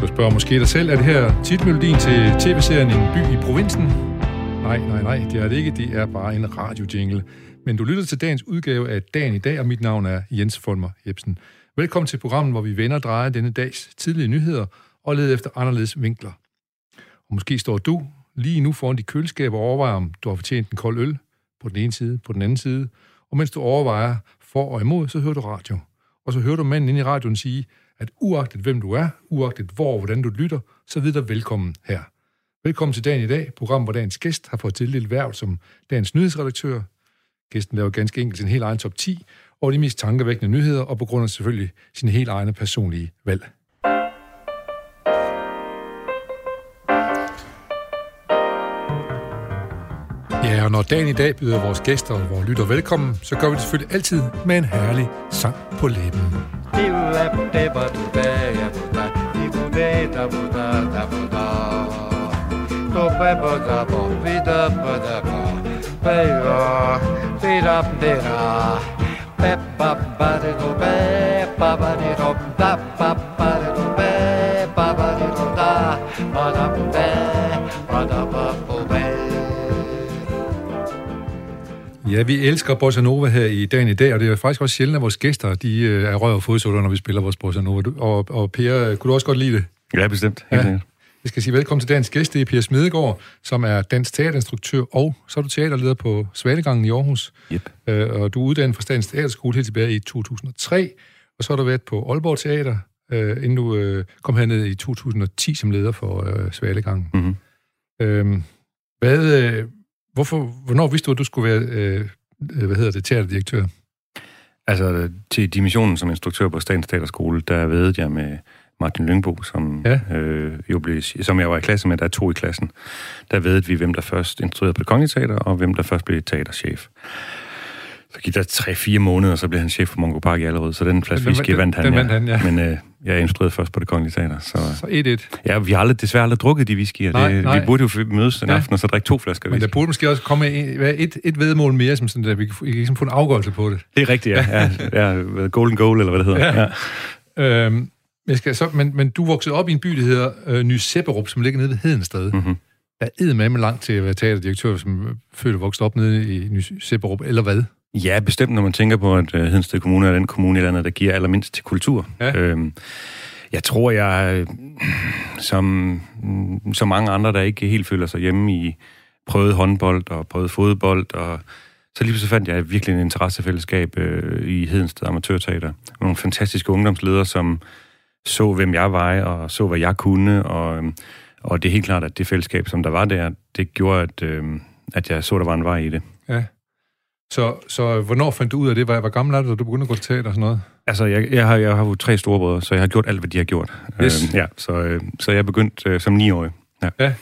Du spørger måske dig selv, er det her titmelodien til tv-serien En by i provinsen? Nej, nej, nej, det er det ikke. Det er bare en radiojingle. Men du lytter til dagens udgave af Dagen i dag, og mit navn er Jens Folmer Jebsen. Velkommen til programmet, hvor vi vender og drejer denne dags tidlige nyheder og leder efter anderledes vinkler. Og måske står du lige nu foran de køleskaber og overvejer, om du har fortjent en kold øl på den ene side, på den anden side. Og mens du overvejer for og imod, så hører du radio. Og så hører du manden inde i radioen sige, at uagtet hvem du er, uagtet hvor og hvordan du lytter, så videre velkommen her. Velkommen til dagen i dag, program, hvor dagens gæst har fået tildelt værv som dagens nyhedsredaktør. Gæsten laver ganske enkelt sin helt egen top 10 og de mest tankevækkende nyheder, og på grund af selvfølgelig sin helt egne personlige valg. Og når dagen i dag byder vores gæster og vores lytter velkommen, så gør vi det selvfølgelig altid med en herlig sang på læben. Ja, vi elsker Bossa Nova her i dagen i dag, og det er faktisk også sjældent, at vores gæster de øh, er røv og fodsutter, når vi spiller vores Bossa Nova. Og, og Per, kunne du også godt lide det? Ja, bestemt. Ja. Helt sikkert. Jeg skal sige velkommen til dagens gæst, det er Per Smedegaard, som er dansk teaterinstruktør, og så er du teaterleder på Svalegangen i Aarhus. Yep. Øh, og du er uddannet fra Statens Teaterskole helt tilbage i 2003, og så har du været på Aalborg Teater, øh, inden du øh, kom herned i 2010 som leder for øh, Svalegangen. Mhm. Øhm, hvad, øh, hvorfor, hvornår vidste du, at du skulle være øh, øh, hvad hedder det, teaterdirektør? Altså, til dimensionen som instruktør på Statens Teaterskole, der ved jeg med Martin Lyngbo, som, Ja. ja. øh, jo blev, som jeg var i klasse med, der er to i klassen. Der ved vi, hvem der først instruerede på det kongelige teater, og hvem der først blev teaterchef. Så gik der tre-fire måneder, og så blev han chef for Mongo Park i allerede, så den plads Den- whisky vandt han, den vandt han, ja. Men øh, jeg instruerede først på det kongelige teater, så... Så 1-1. Ja, vi har aldrig, desværre aldrig drukket de whiskyer. Nej, det, nej. Vi burde jo mødes en Ja. aften, og så drikke to flasker Men der whisky. burde måske også komme en, et, et vedmål mere, som sådan, at vi kan, få- I kan ligesom få en afgørelse på det. Det er rigtigt, ja. ja, ja golden goal, eller hvad det hedder. Ja. Ja. Øhm, jeg skal så, men, men du voksede op i en by, der hedder øh, Ny Sepperup, som ligger nede ved Hedensted. Mm-hmm. Der er med langt til at være teaterdirektør, som øh, og vokset op nede i Ny Sepperup, eller hvad? Ja, bestemt, når man tænker på, at uh, Hedensted Kommune er den kommune i landet, der giver allermindst til kultur. Ja. Øhm, jeg tror, jeg, øh, som, mm, som mange andre, der ikke helt føler sig hjemme i prøvet håndbold og prøvet fodbold, og så lige så fandt jeg virkelig en interessefællesskab øh, i Hedensted Amatørteater. Med nogle fantastiske ungdomsledere, som så, hvem jeg var, og så, hvad jeg kunne, og, øhm, og det er helt klart, at det fællesskab, som der var der, det gjorde, at, øh, at jeg så, der var en vej i det. Ja. Så, så hvornår fandt du ud af det? Hvor, hvor gammel er du, da du begyndte at gå til teater og sådan noget? Altså, jeg, jeg, har, jeg har jo tre storebrødre, så jeg har gjort alt, hvad de har gjort. Yes. Øh, ja, så, øh, så jeg er begyndt øh, som niårig. Ja.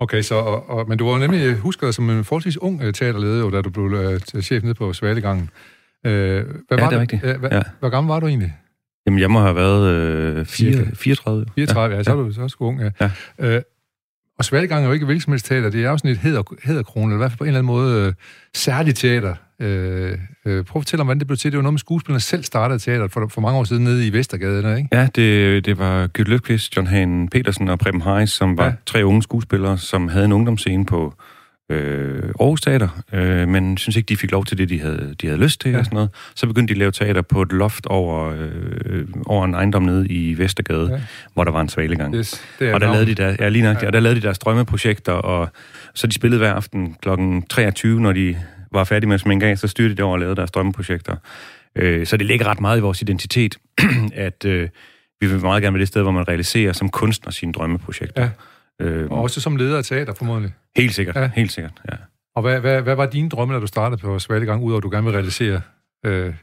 Okay, så, og, og, men du var nemlig, husker dig som en forholdsvis ung øh, teaterleder, da du blev øh, chef nede på Svalegangen. Øh, hvad Ja, var det er rigtigt. Ja, hvad, Ja. Hvor gammel var du egentlig? Jamen, jeg må have været øh, fire, Cirka. 34. 34, ja, ja så er du så er sgu ung, ja. Ja. Øh, og Svalegangen er jo ikke hvilket som helst teater, det er jo sådan et hæder, hæderkrone, eller i hvert fald på en eller anden måde øh, særligt teater. Øh, øh, prøv at fortælle om, hvordan det blev til. Det var noget med skuespillerne selv startede teateret for, for mange år siden nede i Vestergade, der, ikke? Ja, det, det var Gyt Løfqvist, John Hagen Petersen og Preben Heis, som var ja. tre unge skuespillere, som havde en ungdomsscene på øh, Aarhus Teater, øh, men synes ikke, de fik lov til det, de havde, de havde lyst til. Ja. Og sådan noget. Så begyndte de at lave teater på et loft over, øh, over en ejendom nede i Vestergade, Ja. hvor der var en svalegang. Yes, det er Og der navnet. lavede de der, ja, lige nok, ja. og der lavede de deres drømmeprojekter, og så de spillede hver aften kl. 23, når de var færdige med at sminke af, så styrte de over og lavede deres drømmeprojekter. Øh, så det ligger ret meget i vores identitet, at øh, vi vil meget gerne være det sted, hvor man realiserer som kunstner sine drømmeprojekter. Ja. Øh, Og også som leder af teater, formodentlig. helt sikkert, Ja. helt sikkert, ja. Og hvad, hvad, hvad var dine drømme, da du startede på Svalegang, udover at du gerne vil realisere øh,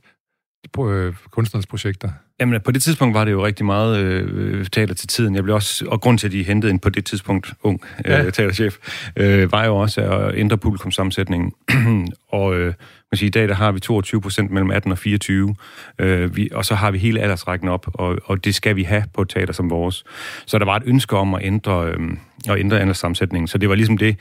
på, øh, kunstnernes projekter? Jamen, på det tidspunkt var det jo rigtig meget øh, teater til tiden. Jeg blev også, og grund til, at de hentede en på det tidspunkt ung øh, Ja. ja. teaterchef, øh, var jo også at ændre publikumsammensætningen. og øh, man siger, i dag der har vi 22 procent mellem 18 og 24, øh, vi, og så har vi hele aldersrækken op, og, og det skal vi have på et teater som vores. Så der var et ønske om at ændre, øh, at ændre alderssammensætningen. Så det var ligesom det,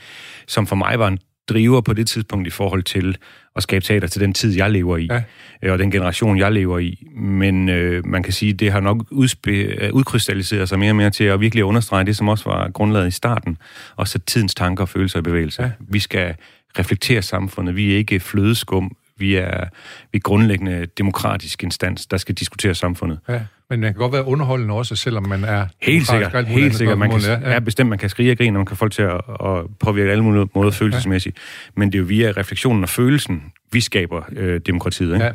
som for mig var en driver på det tidspunkt i forhold til at skabe teater til den tid, jeg lever i, ja. Øh, og den generation, jeg lever i. Men øh, man kan sige, det har nok udspe- øh, udkrystalliseret sig mere og mere til at virkelig understrege det, som også var grundlaget i starten, og sætte tidens tanker og følelser i bevægelse. Ja. Vi skal reflektere samfundet. Vi er ikke flødeskum. Vi er, vi er grundlæggende demokratisk instans, der skal diskutere samfundet. Ja. Men man kan godt være underholdende også, selvom man er... Helt sikkert, helt sikkert. Man kan, ja. er bestemt, man kan skrige og grine, og man kan få folk til at, at påvirke alle mulige måder følelsesmæssigt. Ja. Men det er jo via refleksionen og følelsen, vi skaber øh, demokratiet. Ikke? Ja.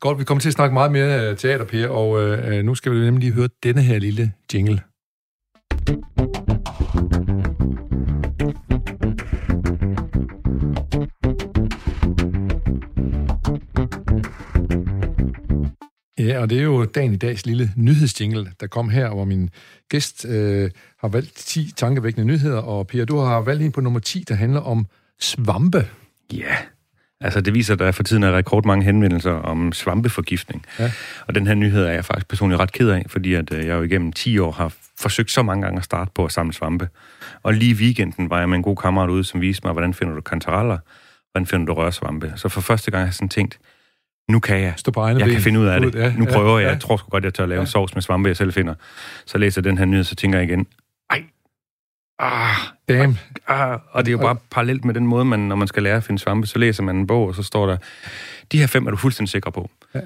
Godt, vi kommer til at snakke meget mere øh, teater, Per, og øh, nu skal vi nemlig lige høre denne her lille jingle. Ja, og det er jo dagen i dags lille nyhedsjingle, der kom her, hvor min gæst øh, har valgt 10 tankevækkende nyheder, og Pia, du har valgt en på nummer 10, der handler om svampe. Ja, altså det viser, at der for tiden er rekordmange henvendelser om svampeforgiftning. Ja. Og den her nyhed er jeg faktisk personligt ret ked af, fordi at øh, jeg jo igennem 10 år har forsøgt så mange gange at starte på at samle svampe. Og lige i weekenden var jeg med en god kammerat ude, som viste mig, hvordan finder du kantareller, hvordan finder du rørsvampe. Så for første gang har jeg sådan tænkt, nu kan jeg. Stå på egne jeg ben. kan finde ud af det. Ja, nu prøver ja, jeg. Jeg tror sgu godt, jeg tør lave ja. en sovs med svampe, jeg selv finder. Så læser jeg den her nyhed, så tænker jeg igen, ej, ah, damn. Ah, og det er jo bare parallelt med den måde, man, når man skal lære at finde svampe, så læser man en bog, og så står der, de her fem er du fuldstændig sikker på. Ja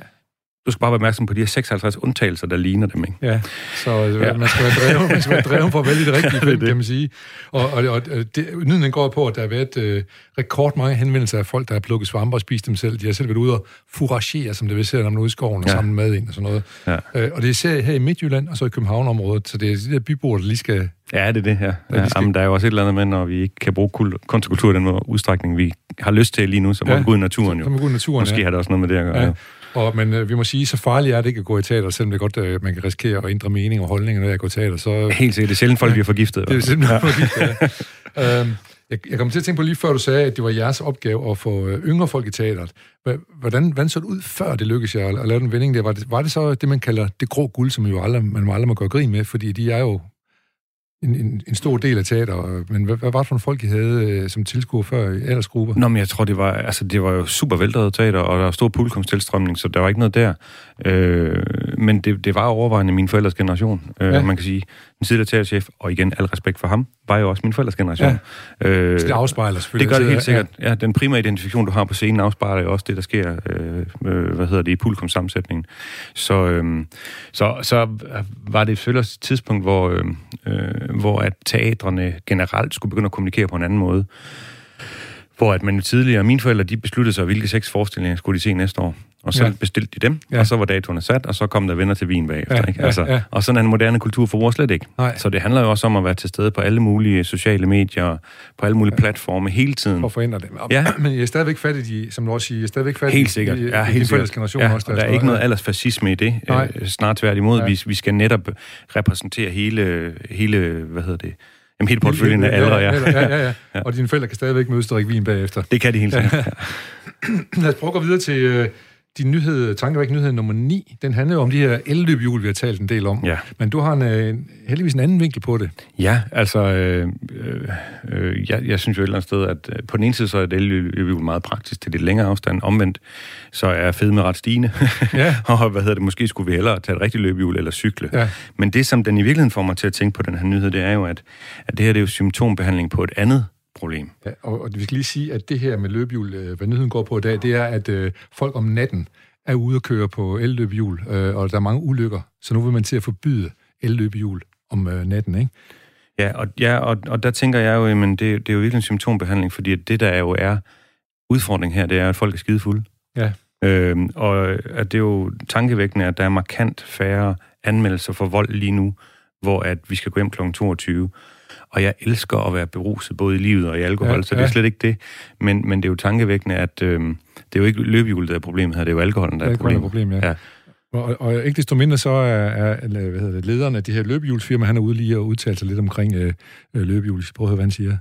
du skal bare være opmærksom på de her 56 undtagelser, der ligner dem, ikke? Ja, så ja. man skal være drevet, man skal være drevet for at vælge det rigtige film, det. kan man sige. Og, og, og det, nyden går på, at der har været øh, rekordmange henvendelser af folk, der har plukket svampe og spist dem selv. De har selv været ude og furagere, som det vil sige, når man er ude i skoven og ja. samle mad ind og sådan noget. Ja. Øh, og det er især her i Midtjylland og så i Københavnområdet, så det er de der byboer, der lige skal... Ja, det er det her. Ja. Ja, skal... Jamen, der er jo også et eller andet med, når vi ikke kan bruge kunstkultur i den udstrækning, vi har lyst til lige nu, så må ja. vi gå ud i naturen jo. Så, så i naturen, Måske ja. har det også noget med det at gøre. Ja. Og, men øh, vi må sige, så farligt er det ikke at gå i teater, selvom det godt, øh, man kan risikere at ændre mening og holdninger, når jeg går i teater. Så, Helt sikkert. Det er sjældent, folk bliver forgiftet. Det er folk bliver forgiftet, ja. øhm, jeg, jeg kom til at tænke på lige før, du sagde, at det var jeres opgave at få øh, yngre folk i teateret. Hvordan, hvordan så det ud, før det lykkedes jer at lave den vending der? Var det, var det så det, man kalder det grå guld, som jo aldrig, man aldrig må gøre grin med, fordi de er jo en, en, en stor del af teater. Men hvad, hvad var det for en folk, I havde øh, som tilskuer før i aldersgrupper? Nå, men jeg tror, det var, altså, det var jo super veldrevet teater, og der var stor publikumstilstrømning, så der var ikke noget der. Øh, men det, det var overvejende min forældres generation. Øh, ja. Man kan sige, den tidligere teaterchef, og igen al respekt for ham, var jo også min forældres generation. Ja. Øh, det afspejler selvfølgelig. Det gør det helt sikkert. Ja. ja, den primære identifikation, du har på scenen, afspejler jo også det, der sker øh, øh, hvad hedder det, i publikumssammensætningen. Så, øh, så, så var det selvfølgelig også et tidspunkt, hvor, øh, øh, hvor at teatrene generelt skulle begynde at kommunikere på en anden måde. Hvor at man tidligere, mine forældre, de besluttede sig, hvilke seks forestillinger skulle de se næste år og så ja. bestilte de dem, ja. og så var datoerne sat, og så kom der venner til vin bagefter. Ja, ikke? Altså, ja, ja. Og sådan er en moderne kultur for slet ikke. Nej. Så det handler jo også om at være til stede på alle mulige sociale medier, på alle mulige ja. platforme hele tiden. For at forandre dem. Ja. Men jeg er stadigvæk fat i de, som du også siger, jeg er stadigvæk fat helt sikkert. i, ja, helt sikkert. generation ja, også. Der, der er ikke noget aldersfascisme i det. Nej. Øh, snart tværtimod. Ja. Vi, vi skal netop repræsentere hele, hele hvad hedder det, Jamen helt portføljen af aldre, ja. Ja, ja, ja. ja. Og dine forældre kan stadigvæk mødes og drikke vin bagefter. Det kan de helt sikkert. Ja. Lad os prøve at gå videre til, øh, din nyhed, tankevæk nyhed nummer 9, den handler jo om de her elløbhjul, vi har talt en del om. Ja. Men du har en, øh, heldigvis en anden vinkel på det. Ja, altså, øh, øh, jeg, jeg synes jo et eller andet sted, at øh, på den ene side, så er et elløbhjul meget praktisk til det længere afstand. Omvendt, så er fedme ret stigende. Ja. og hvad hedder det, måske skulle vi hellere tage et rigtigt løbehjul eller cykle. Ja. Men det, som den i virkeligheden får mig til at tænke på den her nyhed, det er jo, at, at det her det er jo symptombehandling på et andet problem. Ja, og, og vi skal lige sige, at det her med løbehjul, øh, hvad nyheden går på i dag, det er, at øh, folk om natten er ude at køre på elløbehjul, øh, og der er mange ulykker, så nu vil man til at forbyde elløbehjul om øh, natten, ikke? Ja, og, ja og, og der tænker jeg jo, men det, det er jo virkelig en symptombehandling, fordi det, der jo er udfordring her, det er, at folk er skidefulde. Ja. Øhm, og at det er jo tankevækkende, at der er markant færre anmeldelser for vold lige nu, hvor at vi skal gå hjem kl. 22 og jeg elsker at være beruset både i livet og i alkohol, ja, så det er ja. slet ikke det. Men, men det er jo tankevækkende, at øh, det er jo ikke løbehjulet, der er problemet her, det er jo alkoholen, der er problemet. problem, ja. ja. Og, og ikke desto mindre så er, er hvad hedder det, lederen af de her løbehjulsfirma, han er ude lige og udtale sig lidt omkring øh, øh løbehjul. Prøv at høre, hvad han siger.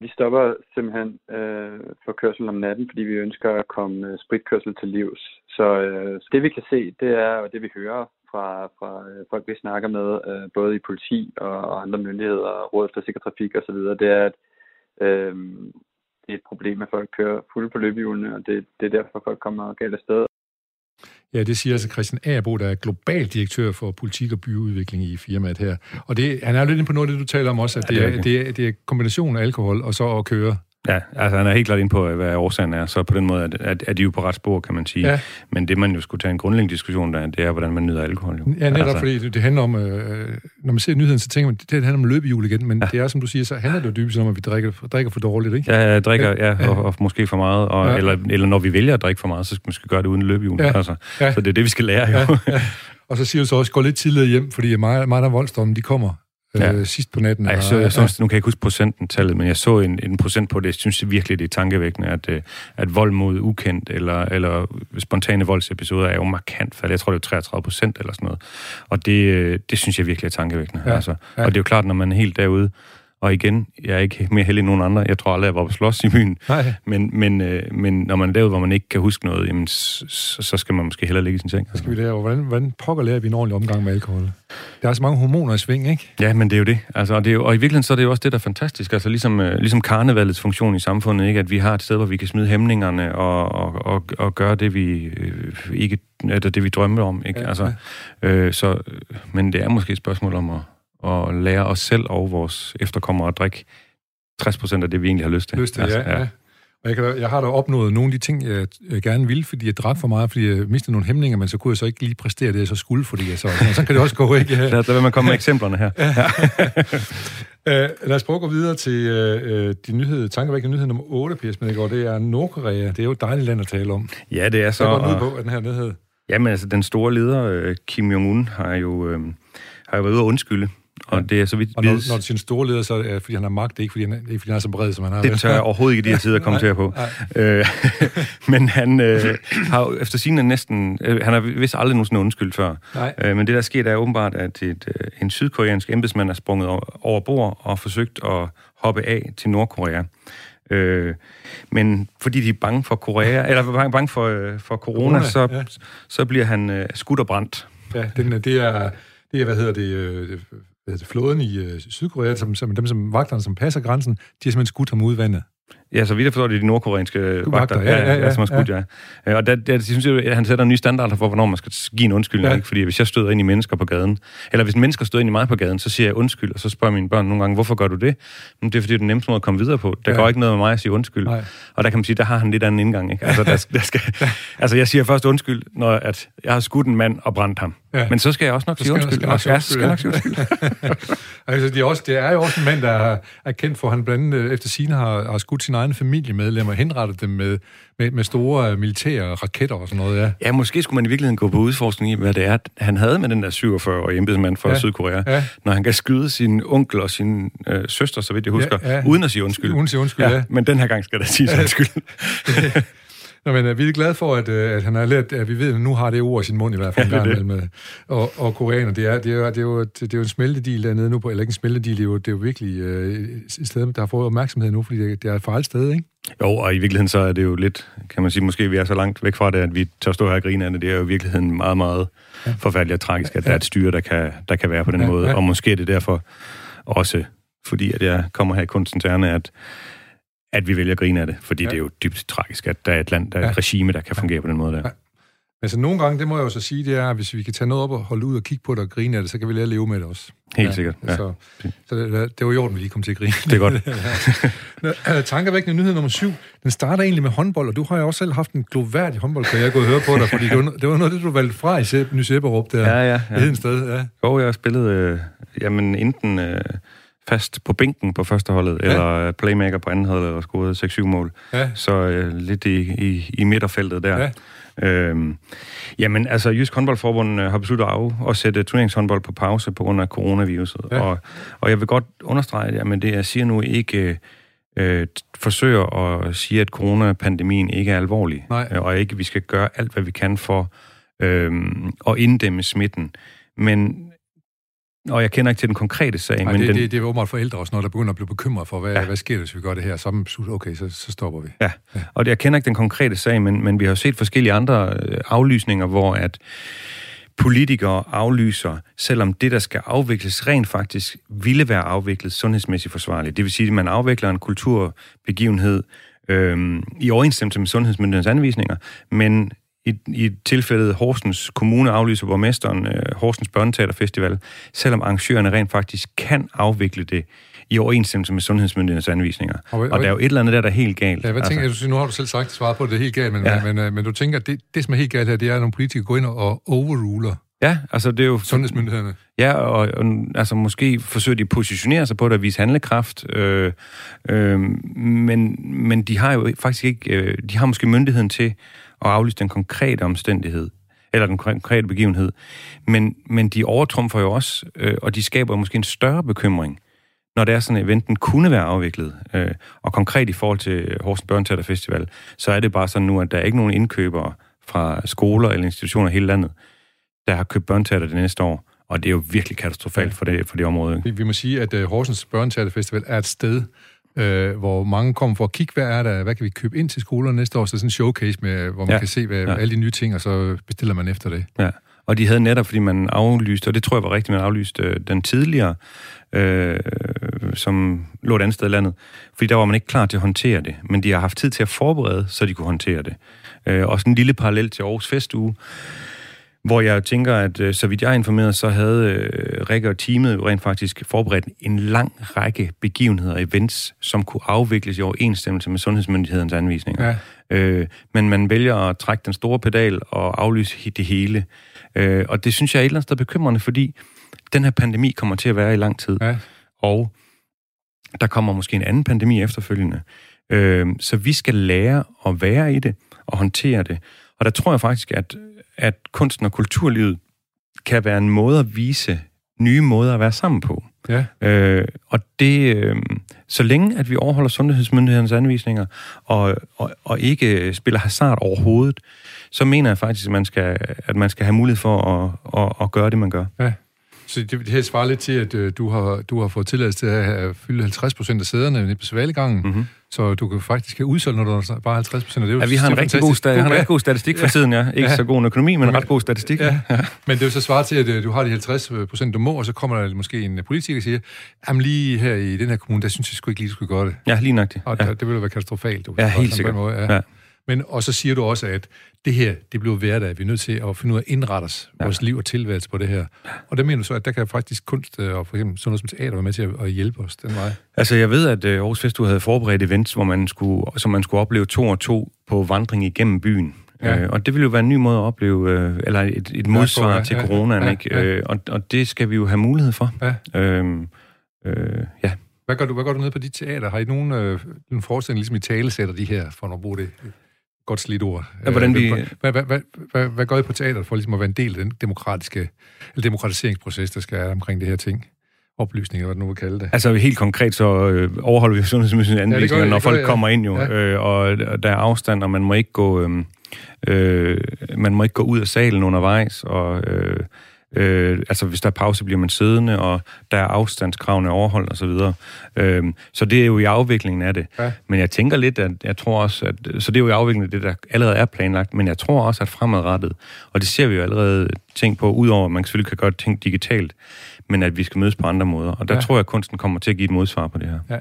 Vi stopper simpelthen øh, for kørsel om natten, fordi vi ønsker at komme øh, spritkørsel til livs. Så øh, det vi kan se, det er, og det vi hører fra, fra folk, vi snakker med, øh, både i politi og, og andre myndigheder, Rådet for Sikker Trafik osv., det er, at øh, det er et problem, at folk kører fulde på løbehjulene, og det, det er derfor, folk kommer galt afsted. Ja, det siger altså Christian Agerbo, der er global direktør for politik og byudvikling i firmaet her. Og det, han er lidt inde på noget af det, du taler om også, at det, er, det, er, det er kombinationen af alkohol og så at køre. Ja, altså han er helt klart ind på, hvad årsagen er, så på den måde er, er de jo på ret spor, kan man sige. Ja. Men det, man jo skulle tage en grundlæggende diskussion der, det er, hvordan man nyder alkohol. Jo. Ja, netop altså. fordi det, handler om, øh, når man ser nyheden, så tænker man, det, handler om løbehjul igen, men ja. det er, som du siger, så handler det jo dybest om, at vi drikker, drikker for dårligt, ikke? Ja, drikker, ja, ja. Og, og, måske for meget, og, ja. eller, eller når vi vælger at drikke for meget, så skal man skal gøre det uden løbehjul. Ja. Altså. Ja. Så det er det, vi skal lære, jo. Ja. Ja. Og så siger du så også, gå lidt tidligere hjem, fordi meget, meget af voldsdommen, de kommer ja. øh, sidst på natten. Ej, jeg så, jeg så, nu kan jeg ikke huske procenten-tallet, men jeg så en, en procent på det. Jeg synes virkelig, det er tankevækkende, at, øh, at vold mod ukendt eller, eller spontane voldsepisoder er jo markant faldet. Jeg tror, det er 33 procent eller sådan noget. Og det, øh, det synes jeg virkelig er tankevækkende. Ja. Altså. Ja. Og det er jo klart, når man er helt derude, og igen, jeg er ikke mere heldig end nogen andre. Jeg tror aldrig, jeg var på slås i byen. Nej. Men, men, øh, men når man er derude, hvor man ikke kan huske noget, jamen, så, så skal man måske hellere ligge i sin seng. Så skal vi lære, hvordan, hvordan pokker lærer vi en ordentlig omgang med alkohol? Der er så mange hormoner i sving, ikke? Ja, men det er jo det. Altså, og, det er jo, og i virkeligheden så er det jo også det, der er fantastisk. Altså ligesom, øh, ligesom karnevalets funktion i samfundet, ikke? at vi har et sted, hvor vi kan smide hæmningerne og, og, og, og gøre det, vi øh, ikke eller det, vi drømmer om. Ikke? Ja, altså. Øh, så, men det er måske et spørgsmål om at og lære os selv og vores efterkommere at drikke 60% af det, vi egentlig har lyst til. Lyst til, altså, ja. ja. Og jeg, kan, jeg har da opnået nogle af de ting, jeg, jeg gerne ville, fordi jeg drak for meget, fordi jeg mistede nogle hæmninger, men så kunne jeg så ikke lige præstere det, jeg så skulle, fordi jeg så... Så kan det også gå, ikke? Ja. Lad, mig komme med eksemplerne her. Ja. uh, lad os prøve at gå videre til uh, de nyhed, tankevækkende nyhed nummer 8, Piers Medegaard. Det er Nordkorea. Det er jo et dejligt land at tale om. Ja, det er så... Hvad går ud på, at den her nyhed? Jamen, altså, den store leder, Kim Jong-un, har jo, øh, har jo været ude at undskylde og det er så vidt... Og når, når du siger store leder, så er det, fordi han har magt, det er ikke, fordi han, er, ikke, fordi han er så bred, som han har. Det tør jeg overhovedet ikke i de her tider at kommentere på. Øh, men han øh, har efter sin næsten... Øh, han har vist aldrig nogensinde undskyld før. Øh, men det, der sker, er åbenbart, at et, øh, en sydkoreansk embedsmand er sprunget over, over bord og forsøgt at hoppe af til Nordkorea. Øh, men fordi de er bange for Korea, eller bange, bange for, øh, for corona, corona så, ja. så bliver han øh, skudt og brændt. Ja, den, det er, det er, hvad hedder det, øh, det, flåden i øh, Sydkorea, som, som, dem som vagterne, som passer grænsen, de har simpelthen skudt ham ud vandet. Ja, så vidt jeg forstår, det er de nordkoreanske vagter, vagter ja, ja, ja, ja, som har skudt, ja. ja. Og der, der, jeg synes jeg, at han sætter en ny standard for, hvornår man skal give en undskyldning. Ja. Ikke? Fordi hvis jeg støder ind i mennesker på gaden, eller hvis mennesker støder ind i mig på gaden, så siger jeg undskyld, og så spørger mine børn nogle gange, hvorfor gør du det? Men det er fordi, det er den nemmeste måde at komme videre på. Der ja. går ikke noget med mig at sige undskyld. Nej. Og der kan man sige, der har han lidt anden indgang. Ikke? Altså, der, der skal, altså, jeg siger først undskyld, når at jeg har skudt en mand og brændt ham. Ja. Men så skal jeg også nok sige undskyld. Skal, skal, skal, nok sige undskyld. altså, det, er også, det er jo også en mand, der er kendt for, at han blandt andet efter sine har, har skudt sin egen familiemedlemmer og henrettet dem med, med, med store militære raketter og sådan noget. Ja. ja, måske skulle man i virkeligheden gå på udforskning i, hvad det er, han havde med den der 47-årige embedsmand fra ja. Sydkorea, ja. når han kan skyde sin onkel og sin øh, søster, så vidt jeg husker, ja, ja. uden at sige undskyld. Uden at sige undskyld, ja. ja. Men den her gang skal der sige undskyld. Nå, men uh, vi er glade for, at, uh, at han har lært, at vi ved, at nu har det ord i sin mund i hvert fald. Ja, det. Med, og, og koreaner, det er, det, er, det, er jo, det er jo en smeltedil dernede nu, på, eller ikke en smeltedil, det er jo, det er jo virkelig uh, et sted, der har fået opmærksomhed nu, fordi det, det er et farligt sted, ikke? Jo, og i virkeligheden så er det jo lidt, kan man sige, måske vi er så langt væk fra det, at vi tør stå her og grine af det. Det er jo i virkeligheden meget, meget ja. forfærdeligt og tragisk, at ja. der er et styre, der kan, der kan være på den ja, måde. Ja. Og måske er det derfor også, fordi at jeg kommer her i kunstens ærne, at at vi vælger at grine af det, fordi ja. det er jo dybt tragisk, at der er et land, der er ja. et regime, der kan fungere ja. på den måde der. Ja. Altså nogle gange, det må jeg jo så sige, det er, at hvis vi kan tage noget op og holde ud og kigge på det og grine af det, så kan vi lære at leve med det også. Helt ja, sikkert, ja. Så, så det, det var i orden, vi lige kom til at grine. Det er godt. ja. Tankevækkende nyhed nummer syv. Den starter egentlig med håndbold, og du har jo også selv haft en gloværdig håndboldkarriere, jeg kunne høre på dig, fordi det var, det var noget, det du valgte fra i Ny Sæberup der. Ja, ja. ja. Et sted, ja. Jo, jeg har spillet, øh, jamen enten... Øh, fast på bænken på første holdet, ja. eller playmaker på anden hold, og scoret 6-7 mål. Ja. Så øh, lidt i, i, i midterfeltet der. Ja. Øhm, jamen, altså, Jysk Håndboldforbund øh, har besluttet at, at sætte turneringshåndbold på pause på grund af coronaviruset. Ja. Og, og jeg vil godt understrege, at det, jeg siger nu, ikke øh, forsøger at sige, at coronapandemien ikke er alvorlig. Nej. Øh, og ikke, vi skal gøre alt, hvad vi kan for øh, at inddæmme smitten. Men og jeg kender ikke til den konkrete sag. Nej, men det, den... det, det er åbenbart forældre også, når der begynder at blive bekymret for, hvad, ja. hvad sker der, hvis vi gør det her? Så okay, så, så stopper vi. Ja. ja, og jeg kender ikke den konkrete sag, men, men vi har set forskellige andre øh, aflysninger, hvor at politikere aflyser, selvom det, der skal afvikles, rent faktisk ville være afviklet sundhedsmæssigt forsvarligt. Det vil sige, at man afvikler en kulturbegivenhed, øh, i overensstemmelse med sundhedsmyndighedens anvisninger, men i, i tilfældet Horsens Kommune aflyser borgmesteren øh, Horsens Børneteaterfestival, selvom arrangørerne rent faktisk kan afvikle det i overensstemmelse med sundhedsmyndighedens anvisninger. Og, og, og der er jo et eller andet der, der er helt galt. Ja, hvad tænker altså. du? Nu har du selv sagt svaret på, at det er helt galt, men, ja. men, men, men du tænker, at det, det, som er helt galt her, det er, at nogle politikere går ind og overruler Ja, altså det er jo... Sundhedsmyndighederne. Ja, og, og altså måske forsøger de at positionere sig på det og vise handlekraft, øh, øh, men, men de har jo faktisk ikke... Øh, de har måske myndigheden til at aflyse den konkrete omstændighed, eller den konkrete begivenhed, men, men de overtrumfer jo også, øh, og de skaber måske en større bekymring, når det er sådan, at eventen kunne være afviklet. Øh, og konkret i forhold til Horsens Børneteater Festival, så er det bare sådan nu, at der er ikke nogen indkøbere fra skoler eller institutioner i hele landet, der har købt børneteater det næste år. Og det er jo virkelig katastrofalt for det, for det område. Vi, vi må sige, at uh, Horsens Børneteaterfestival er et sted, uh, hvor mange kommer for at kigge, hvad er der, hvad kan vi købe ind til skolerne næste år, så sådan en showcase, med, hvor man ja. kan se hvad, ja. alle de nye ting, og så bestiller man efter det. Ja, og de havde netop, fordi man aflyste, og det tror jeg var rigtigt, man aflyste øh, den tidligere, øh, som lå et andet sted i landet, fordi der var man ikke klar til at håndtere det, men de har haft tid til at forberede, så de kunne håndtere det. Øh, og sådan en lille parallel til Aarhus Festuge, hvor jeg tænker, at øh, så vidt jeg er informeret, så havde øh, Rikke og teamet jo rent faktisk forberedt en lang række begivenheder og events, som kunne afvikles i overensstemmelse med sundhedsmyndighedens anvisninger. Ja. Øh, men man vælger at trække den store pedal og aflyse det hele. Øh, og det synes jeg er et eller andet sted bekymrende, fordi den her pandemi kommer til at være i lang tid. Ja. Og der kommer måske en anden pandemi efterfølgende. Øh, så vi skal lære at være i det og håndtere det. Og der tror jeg faktisk, at at kunsten og kulturlivet kan være en måde at vise nye måder at være sammen på. Ja. Øh, og det, øh, så længe at vi overholder sundhedsmyndighedernes anvisninger og, og, og ikke spiller hasard overhovedet, så mener jeg faktisk, at man skal, at man skal have mulighed for at, at, at gøre det, man gør. Ja. Så det, det her svarer lidt til, at øh, du, har, du har fået tilladelse til at fylde 50 procent af sæderne på svalegangen, mm-hmm. så du kan faktisk have udsolgt, når du er bare 50 procent af det. Ja, vi har en rigtig god, sta- har en rigtig god statistik for tiden, ja. Ikke ja. så god en økonomi, men en ret god statistik. Ja. ja. Men det er jo så svaret til, at øh, du har de 50 procent, du må, og så kommer der måske en politiker og siger, jamen lige her i den her kommune, der synes jeg sgu ikke lige, du skulle gøre det. Ja, lige nok det. Og ja. det ville være katastrofalt. Du, ja, helt sikkert. Måde, ja. ja. Men, og så siger du også, at det her, det bliver hverdag. Vi er nødt til at finde ud af at indrette os, ja. vores liv og tilværelse på det her. Og der mener du så, at der kan faktisk kunst øh, og for eksempel sådan noget som teater være med til at, hjælpe os den vej? Altså, jeg ved, at øh, Aarhus Festu havde forberedt events, hvor man skulle, som man skulle opleve to og to på vandring igennem byen. Ja. Øh, og det ville jo være en ny måde at opleve, øh, eller et, et modsvar ja, til ja, coronaen, ja, ikke? Ja. Øh, og, og det skal vi jo have mulighed for. Ja. Øhm, øh, ja. Hvad gør du, hvad gør du ned på dit teater? Har I nogen, øh, nogen forestilling, ligesom i tale sætter de her, for at bruge det godt slidt ord. Ja, hvordan vi... Hvad, hvad, hvad, hvad, hvad gør I på teateret for ligesom at være en del af den demokratiske, eller demokratiseringsproces, der skal være omkring det her ting? oplysninger, hvad du nu vil kalde det. Altså helt konkret, så øh, overholder vi sundhedsmyndighedens anvisninger, ja, når folk jeg, ja. kommer ind jo, ja. øh, og der er afstand, og man må ikke gå, øh, øh, man må ikke gå ud af salen undervejs, og øh, Øh, altså hvis der er pause, bliver man siddende, og der er afstandskravene overholdt osv. Øh, så det er jo i afviklingen af det. Ja. Men jeg tænker lidt, at jeg tror også, at så det er jo i afviklingen af det, der allerede er planlagt, men jeg tror også, at fremadrettet, og det ser vi jo allerede ting på, udover at man selvfølgelig kan gøre ting digitalt, men at vi skal mødes på andre måder. Og der ja. tror jeg, at kunsten kommer til at give et modsvar på det her. Ja.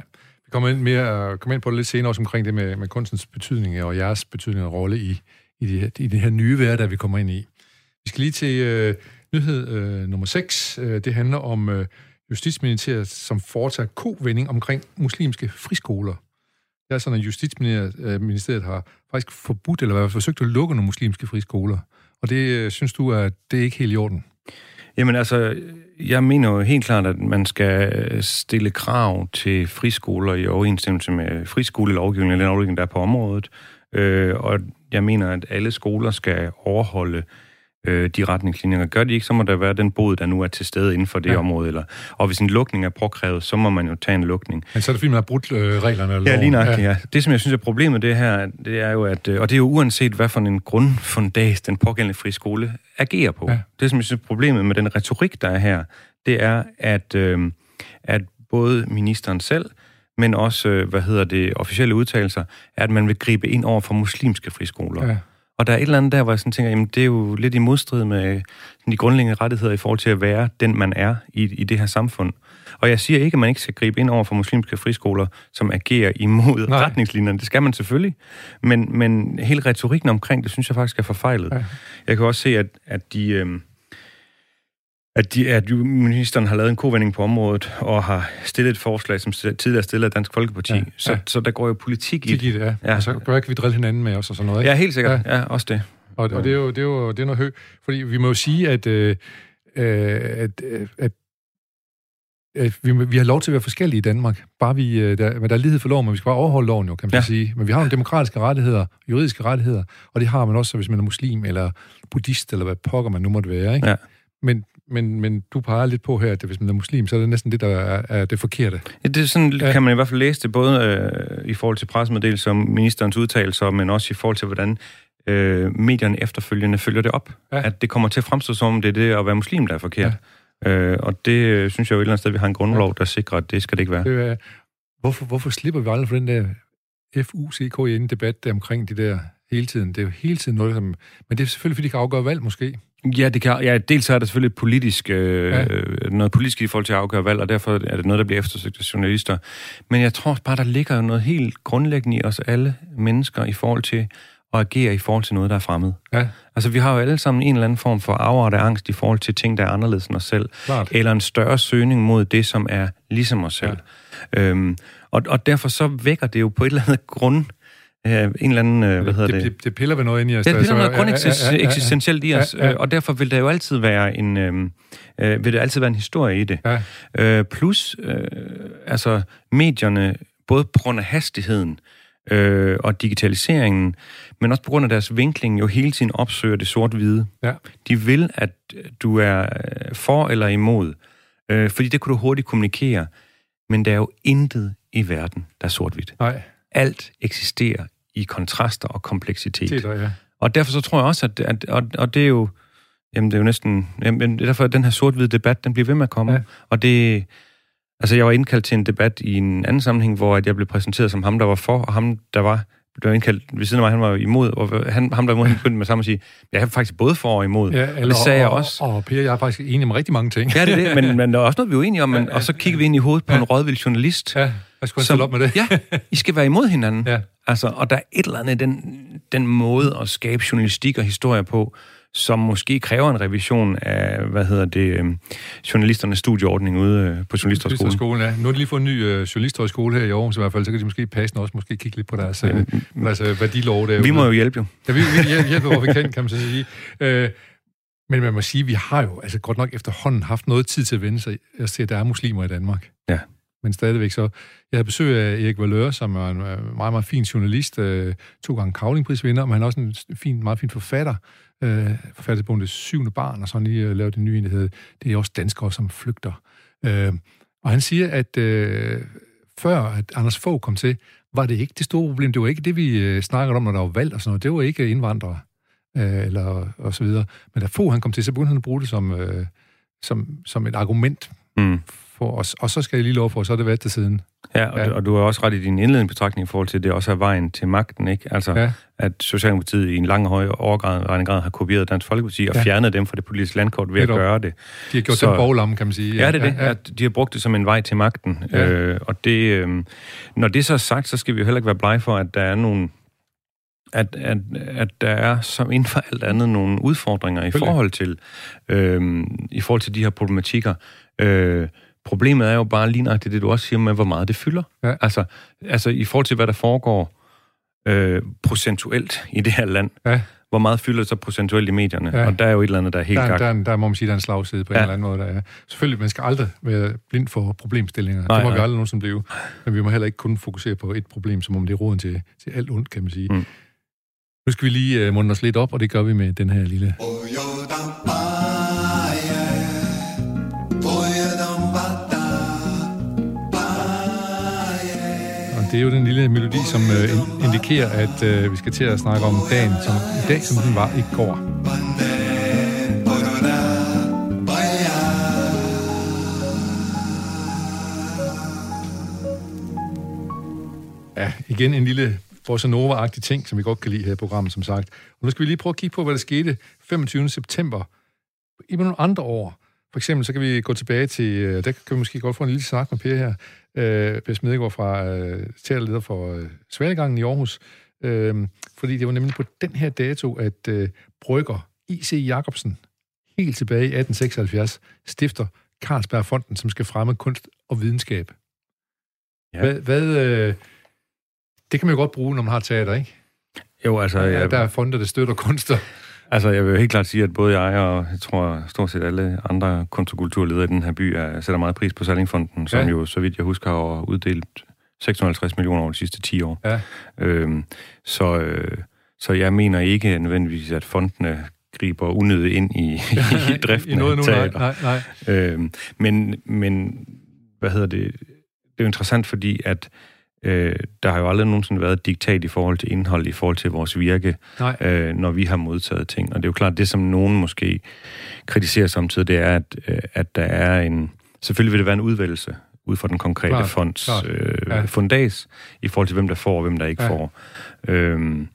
Vi kommer ind, mere, kommer ind på det lidt senere også omkring det med, med kunstens betydning og jeres betydning og rolle i, i, det her, i det her nye hverdag, vi kommer ind i. Vi skal lige til øh, Nyhed øh, nummer 6, øh, det handler om øh, Justitsministeriet, som foretager kovending omkring muslimske friskoler. Det er altså, sådan, at Justitsministeriet øh, har faktisk forbudt, eller i hvert fald forsøgt at lukke nogle muslimske friskoler. Og det øh, synes du, at det er ikke helt i orden? Jamen altså, jeg mener jo helt klart, at man skal øh, stille krav til friskoler i overensstemmelse med friskolelovgivningen, eller den lovgivning, der er på området. Øh, og jeg mener, at alle skoler skal overholde øh, de retningslinjer. Gør de ikke, så må der være den bod, der nu er til stede inden for det ja. område. Eller, og hvis en lukning er påkrævet, så må man jo tage en lukning. Men så er det fordi, man har brudt øh, reglerne? Eller ja, lige nok, ja. ja. Det, som jeg synes er problemet det her, det er jo, at, øh, og det er jo uanset, hvad for en grundfundas den pågældende friskole agerer på. Ja. Det, som jeg synes er problemet med den retorik, der er her, det er, at, øh, at både ministeren selv, men også, øh, hvad hedder det, officielle udtalelser, er, at man vil gribe ind over for muslimske friskoler. Ja. Og der er et eller andet der, hvor jeg sådan tænker, jamen det er jo lidt i modstrid med de grundlæggende rettigheder i forhold til at være den, man er i, i det her samfund. Og jeg siger ikke, at man ikke skal gribe ind over for muslimske friskoler, som agerer imod Nej. retningslinjerne. Det skal man selvfølgelig. Men, men hele retorikken omkring det, synes jeg faktisk er forfejlet. Ja. Jeg kan også se, at, at de... Øh, at, de, at ministeren har lavet en kovending på området, og har stillet et forslag, som tidligere stillet af Dansk Folkeparti. Ja, så, ja. så der går jo politik i det. Ja. ja. Og så kan vi drille hinanden med os og sådan noget. Ikke? Ja, helt sikkert. Ja, ja også det. Og, og det, er jo, det, er jo, det er noget højt. Fordi vi må jo sige, at, øh, øh at, øh, at at vi, vi har lov til at være forskellige i Danmark. Bare vi, øh, der, men der er lighed for loven, men vi skal bare overholde loven jo, kan man ja. sige. Men vi har nogle demokratiske rettigheder, juridiske rettigheder, og det har man også, hvis man er muslim eller buddhist, eller hvad pokker man nu måtte være. Ikke? Ja. Men, men, men du peger lidt på her, at hvis man er muslim, så er det næsten det, der er, er det forkerte. Ja, det er sådan, ja. kan man i hvert fald læse det, både øh, i forhold til pressemeddelelse som ministerens udtalelser, men også i forhold til, hvordan øh, medierne efterfølgende følger det op. Ja. At det kommer til at fremstå som, det er det at være muslim, der er forkert. Ja. Øh, og det øh, synes jeg jo et eller andet sted, vi har en grundlov, der sikrer, at det skal det ikke være. Det er, hvorfor, hvorfor slipper vi aldrig for den der FUCKN-debat der omkring de der hele tiden? Det er jo hele tiden noget, som... Men det er selvfølgelig, fordi de kan afgøre valg, måske. Ja, det kan, ja, dels er der selvfølgelig politisk, øh, ja. noget politisk i forhold til at afgøre valg, og derfor er det noget, der bliver eftersøgt af journalister. Men jeg tror bare, der ligger noget helt grundlæggende i os alle mennesker i forhold til at agere i forhold til noget, der er fremmed. Ja. Altså, vi har jo alle sammen en eller anden form for afart af angst i forhold til ting, der er anderledes end os selv. Klart. Eller en større søgning mod det, som er ligesom os selv. Ja. Øhm, og, og derfor så vækker det jo på et eller andet grund en eller anden, øh, hvad hedder det? Det, det piller ved noget ind i os. Det piller noget grundeksistentielt i os, ja. og derfor vil der jo altid være en, øhm, øh, vil der altid være en historie i det. Ja. Øh, plus, øh, altså, medierne, både på grund af hastigheden, øh, og digitaliseringen, men også på grund af deres vinkling jo hele tiden opsøger det sort-hvide. Ja. De vil, at du er øh, for eller imod, øh, fordi det kunne du hurtigt kommunikere, men der er jo intet i verden, der er sort-hvidt. Nej. Alt eksisterer i kontraster og kompleksitet. Det er der, ja. Og derfor så tror jeg også, at, at og, og det er jo, jamen det er jo næsten, jamen derfor at den her sort-hvide debat, den bliver ved med at komme. Ja. Og det, altså jeg var indkaldt til en debat i en anden sammenhæng, hvor at jeg blev præsenteret som ham, der var for, og ham, der var blev indkaldt ved siden af mig, han var imod, og han, ham der imod, han begyndte med samme at sige, jeg er faktisk både for og imod. Ja, eller, og det sagde og, jeg også. Og, og Per, jeg er faktisk enig om rigtig mange ting. Ja, det er det, men, men der er også noget, vi er uenige om, men, ja, ja, og så kigger vi ind i hovedet på ja. en rådvild journalist. Ja, hvad skulle han op med det? ja, I skal være imod hinanden. Ja. Altså, og der er et eller andet den, den måde at skabe journalistik og historie på, som måske kræver en revision af, hvad hedder det, øh, journalisternes studieordning ude øh, på Journalisthøjskolen. Ja. Nu har de lige fået en ny øh, journalisthøjskole her i Aarhus i hvert fald, så kan de måske passende også måske kigge lidt på deres øh, altså, værdilov der. Vi må jo hjælpe jo. Ja, vi, vi hjælper, hvor vi kan, kan man så sige. Øh, men man må sige, at vi har jo altså godt nok efterhånden haft noget tid til at vende sig se, at der er muslimer i Danmark. Ja men stadigvæk så. Jeg havde besøg af Erik Valør, som er en meget, meget fin journalist, øh, to gange Kavlingprisvinder, men han er også en fin, meget fin forfatter, øh, forfatter på det syvende barn, og så lige øh, lavet en ny enhed. Det er også danskere, som flygter. Øh, og han siger, at øh, før at Anders Fogh kom til, var det ikke det store problem. Det var ikke det, vi øh, snakkede om, når der var valg og sådan noget. Det var ikke indvandrere øh, eller og så videre. Men da Fogh han kom til, så begyndte han at bruge det som, øh, som, som et argument mm for os. Og så skal jeg lige love for, så er det været til siden. Ja, og, ja. og du har også ret i din indledende betragtning i forhold til, at det også er vejen til magten, ikke? Altså, ja. at Socialdemokratiet i en lang og høj overgrad grad har kopieret Dansk Folkeparti og ja. fjernet dem fra det politiske landkort ved at gøre det. De har gjort så, dem boglamme, kan man sige. Ja, ja det er det. Ja, ja. At de har brugt det som en vej til magten. Ja. Øh, og det, øh, når det så er sagt, så skal vi jo heller ikke være blege for, at der er nogle at, at, at der er som inden for alt andet nogle udfordringer i forhold til øh, i forhold til de her problematikker. Øh, Problemet er jo bare lige nøjagtigt det, du også siger med, hvor meget det fylder. Ja. Altså, altså i forhold til, hvad der foregår øh, procentuelt i det her land. Ja. Hvor meget fylder det så procentuelt i medierne? Ja. Og der er jo et eller andet, der er helt der, der, der, der må man sige, der er en slagside på ja. en eller anden måde. Der er. Selvfølgelig, man skal aldrig være blind for problemstillinger. Nej, det må nej. vi aldrig nogensinde blive. Men vi må heller ikke kun fokusere på et problem, som om det er roden til, til alt ondt, kan man sige. Mm. Nu skal vi lige uh, munde os lidt op, og det gør vi med den her lille... det er jo den lille melodi, som øh, indikerer, at øh, vi skal til at snakke om dagen som i dag, som den var i går. Ja, igen en lille bossa nova-agtig ting, som vi godt kan lide her i programmet, som sagt. Og nu skal vi lige prøve at kigge på, hvad der skete 25. september i nogle andre år. For eksempel, så kan vi gå tilbage til, øh, der kan vi måske godt få en lille snak med Per her, øh, Per Smedegaard fra øh, teaterleder for øh, Svalegangen i Aarhus, øh, fordi det var nemlig på den her dato, at øh, Brygger I.C. Jacobsen, helt tilbage i 1876, stifter Carlsbergfonden, som skal fremme kunst og videnskab. Ja. Hvad, hvad, øh, det kan man jo godt bruge, når man har teater, ikke? Jo, altså... Ja, der er fonder, der støtter kunster. Altså, jeg vil helt klart sige, at både jeg og jeg tror stort set alle andre kunst- og kulturledere i den her by er, sætter meget pris på Salingfonden, som ja. jo, så vidt jeg husker, har uddelt 650 millioner over de sidste 10 år. Ja. Øhm, så, øh, så jeg mener ikke nødvendigvis, at fondene griber unødigt ind i, i driften I noget af teater. Nej, nej, nej. Øhm, men, men, hvad hedder det? Det er jo interessant, fordi at Øh, der har jo aldrig nogensinde været et diktat i forhold til indhold, i forhold til vores virke, øh, når vi har modtaget ting. Og det er jo klart, det som nogen måske kritiserer samtidig, det er, at, øh, at der er en... Selvfølgelig vil det være en udvælgelse ud fra den konkrete klart, fonds klart. Øh, ja. fundas, i forhold til hvem der får og hvem der ikke ja. får. Øh,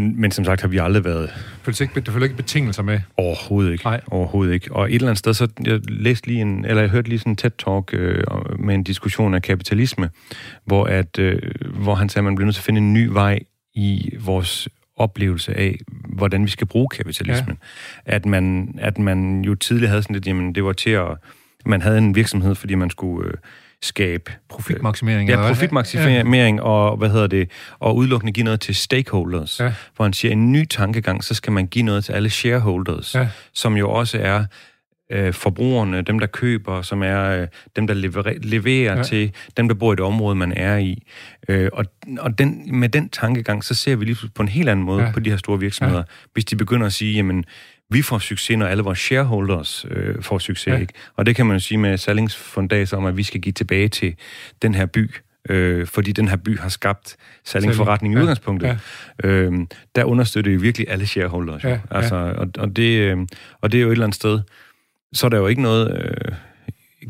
men, men som sagt har vi aldrig været... Føler ikke, du føler ikke betingelser med? Overhovedet ikke. Nej. Overhovedet ikke. Og et eller andet sted, så jeg læste lige en, eller jeg hørte lige sådan en TED-talk øh, med en diskussion af kapitalisme, hvor, at, øh, hvor han sagde, at man bliver nødt til at finde en ny vej i vores oplevelse af, hvordan vi skal bruge kapitalismen. Ja. At, man, at man jo tidligere havde sådan lidt, jamen det var til at... Man havde en virksomhed, fordi man skulle... Øh, skabe profitmaksimering. Ja, profitmaksimering ja. og hvad hedder det, og udelukkende give noget til stakeholders. Ja. Hvor han siger, en ny tankegang, så skal man give noget til alle shareholders, ja. som jo også er øh, forbrugerne, dem der køber, som er øh, dem der leverer, leverer ja. til dem der bor i det område man er i. Øh, og og den, med den tankegang, så ser vi lige på en helt anden måde ja. på de her store virksomheder, ja. hvis de begynder at sige, jamen vi får succes, når alle vores shareholders øh, får succes. Ja. Ikke? Og det kan man jo sige med Sallings fundas om, at vi skal give tilbage til den her by, øh, fordi den her by har skabt Sallings forretning i ja. udgangspunktet. Ja. Øh, der understøtter jo virkelig alle shareholders. Ja. Altså, og, og, det, øh, og det er jo et eller andet sted, så er der jo ikke noget... Øh,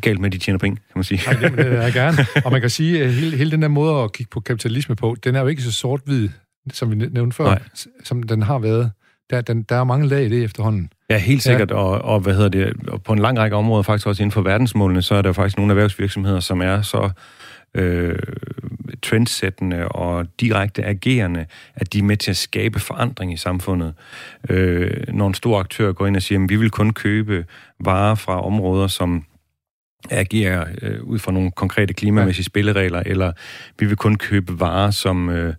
galt med, at de tjener penge, kan man sige. Nej, det, det er gerne. Og man kan sige, at hele, hele den der måde at kigge på kapitalisme på, den er jo ikke så sort-hvid, som vi nævnte før, Nej. som den har været der, den, der er mange lag i det efterhånden. Ja, helt sikkert, ja. Og, og hvad hedder det, og på en lang række områder, faktisk også inden for verdensmålene, så er der faktisk nogle erhvervsvirksomheder, som er så øh, trendsættende og direkte agerende, at de er med til at skabe forandring i samfundet. Øh, når en stor aktør går ind og siger, at vi vil kun købe varer fra områder, som agerer øh, ud fra nogle konkrete klimamæssige ja. spilleregler, eller vi vil kun købe varer, som... Øh,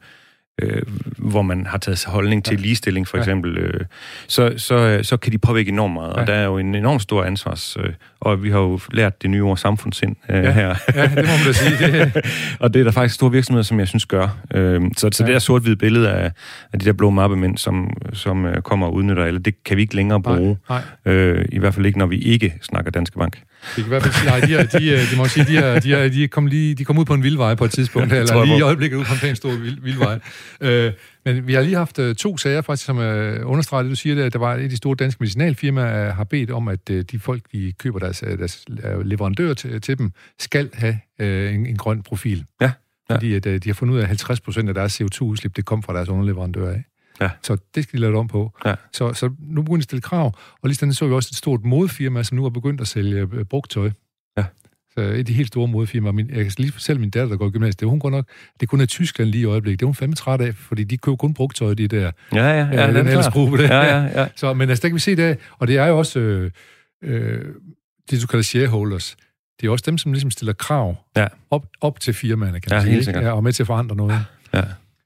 øh, hvor man har taget holdning til ja. ligestilling, for eksempel, øh, så, så, så kan de påvirke enormt meget. Ja. Og der er jo en enorm stor ansvars... Øh, og vi har jo lært det nye ord samfundssind øh, ja. her. ja, det må man da sige. Det... og det er der faktisk store virksomheder, som jeg synes gør. Øh, så så ja. det der sort-hvide billede af, af de der blå mappemænd, som, som øh, kommer og udnytter alle, det kan vi ikke længere bruge. Nej. Nej. Øh, I hvert fald ikke, når vi ikke snakker Danske Bank. Det kan i hvert fald sige, nej, de, er, de, er, de må sige, de, er, de, er, de, kom lige, de kom ud på en vildvej på et tidspunkt, eller lige i øjeblikket ud på en pænt stor vild, vildvej. Øh, men vi har lige haft uh, to sager, faktisk, som uh, understreger det, du siger, det, at der var et af de store danske medicinalfirmaer, uh, har bedt om, at uh, de folk, de køber deres, deres leverandør til, til dem, skal have uh, en, en grøn profil. Ja. ja. Fordi at, uh, de har fundet ud af, at 50 procent af deres CO2-udslip, det kom fra deres underleverandør af. Ja. Så det skal de lave om på. Ja. Så, så nu begynder de at stille krav, og lige sådan så vi også et stort modefirma, som nu har begyndt at sælge øh, brugt tøj. Så et af de helt store modefirmaer, min, jeg kan lige selv min datter, der går i gymnasiet, det hun går nok, det kun er Tyskland lige i øjeblikket. Det er hun fandme træt af, fordi de køber kun brugt tøj, de der. Ja, ja, ja. Øh, den ellers på det. Ja, ja, ja. Så, men altså, der kan vi se det, og det er jo også øh, øh, det, du kalder shareholders. Det er også dem, som ligesom stiller krav ja. op, op til firmaerne, kan man ja, sige. Helt ikke? Ja, og med til at forandre noget. Ja.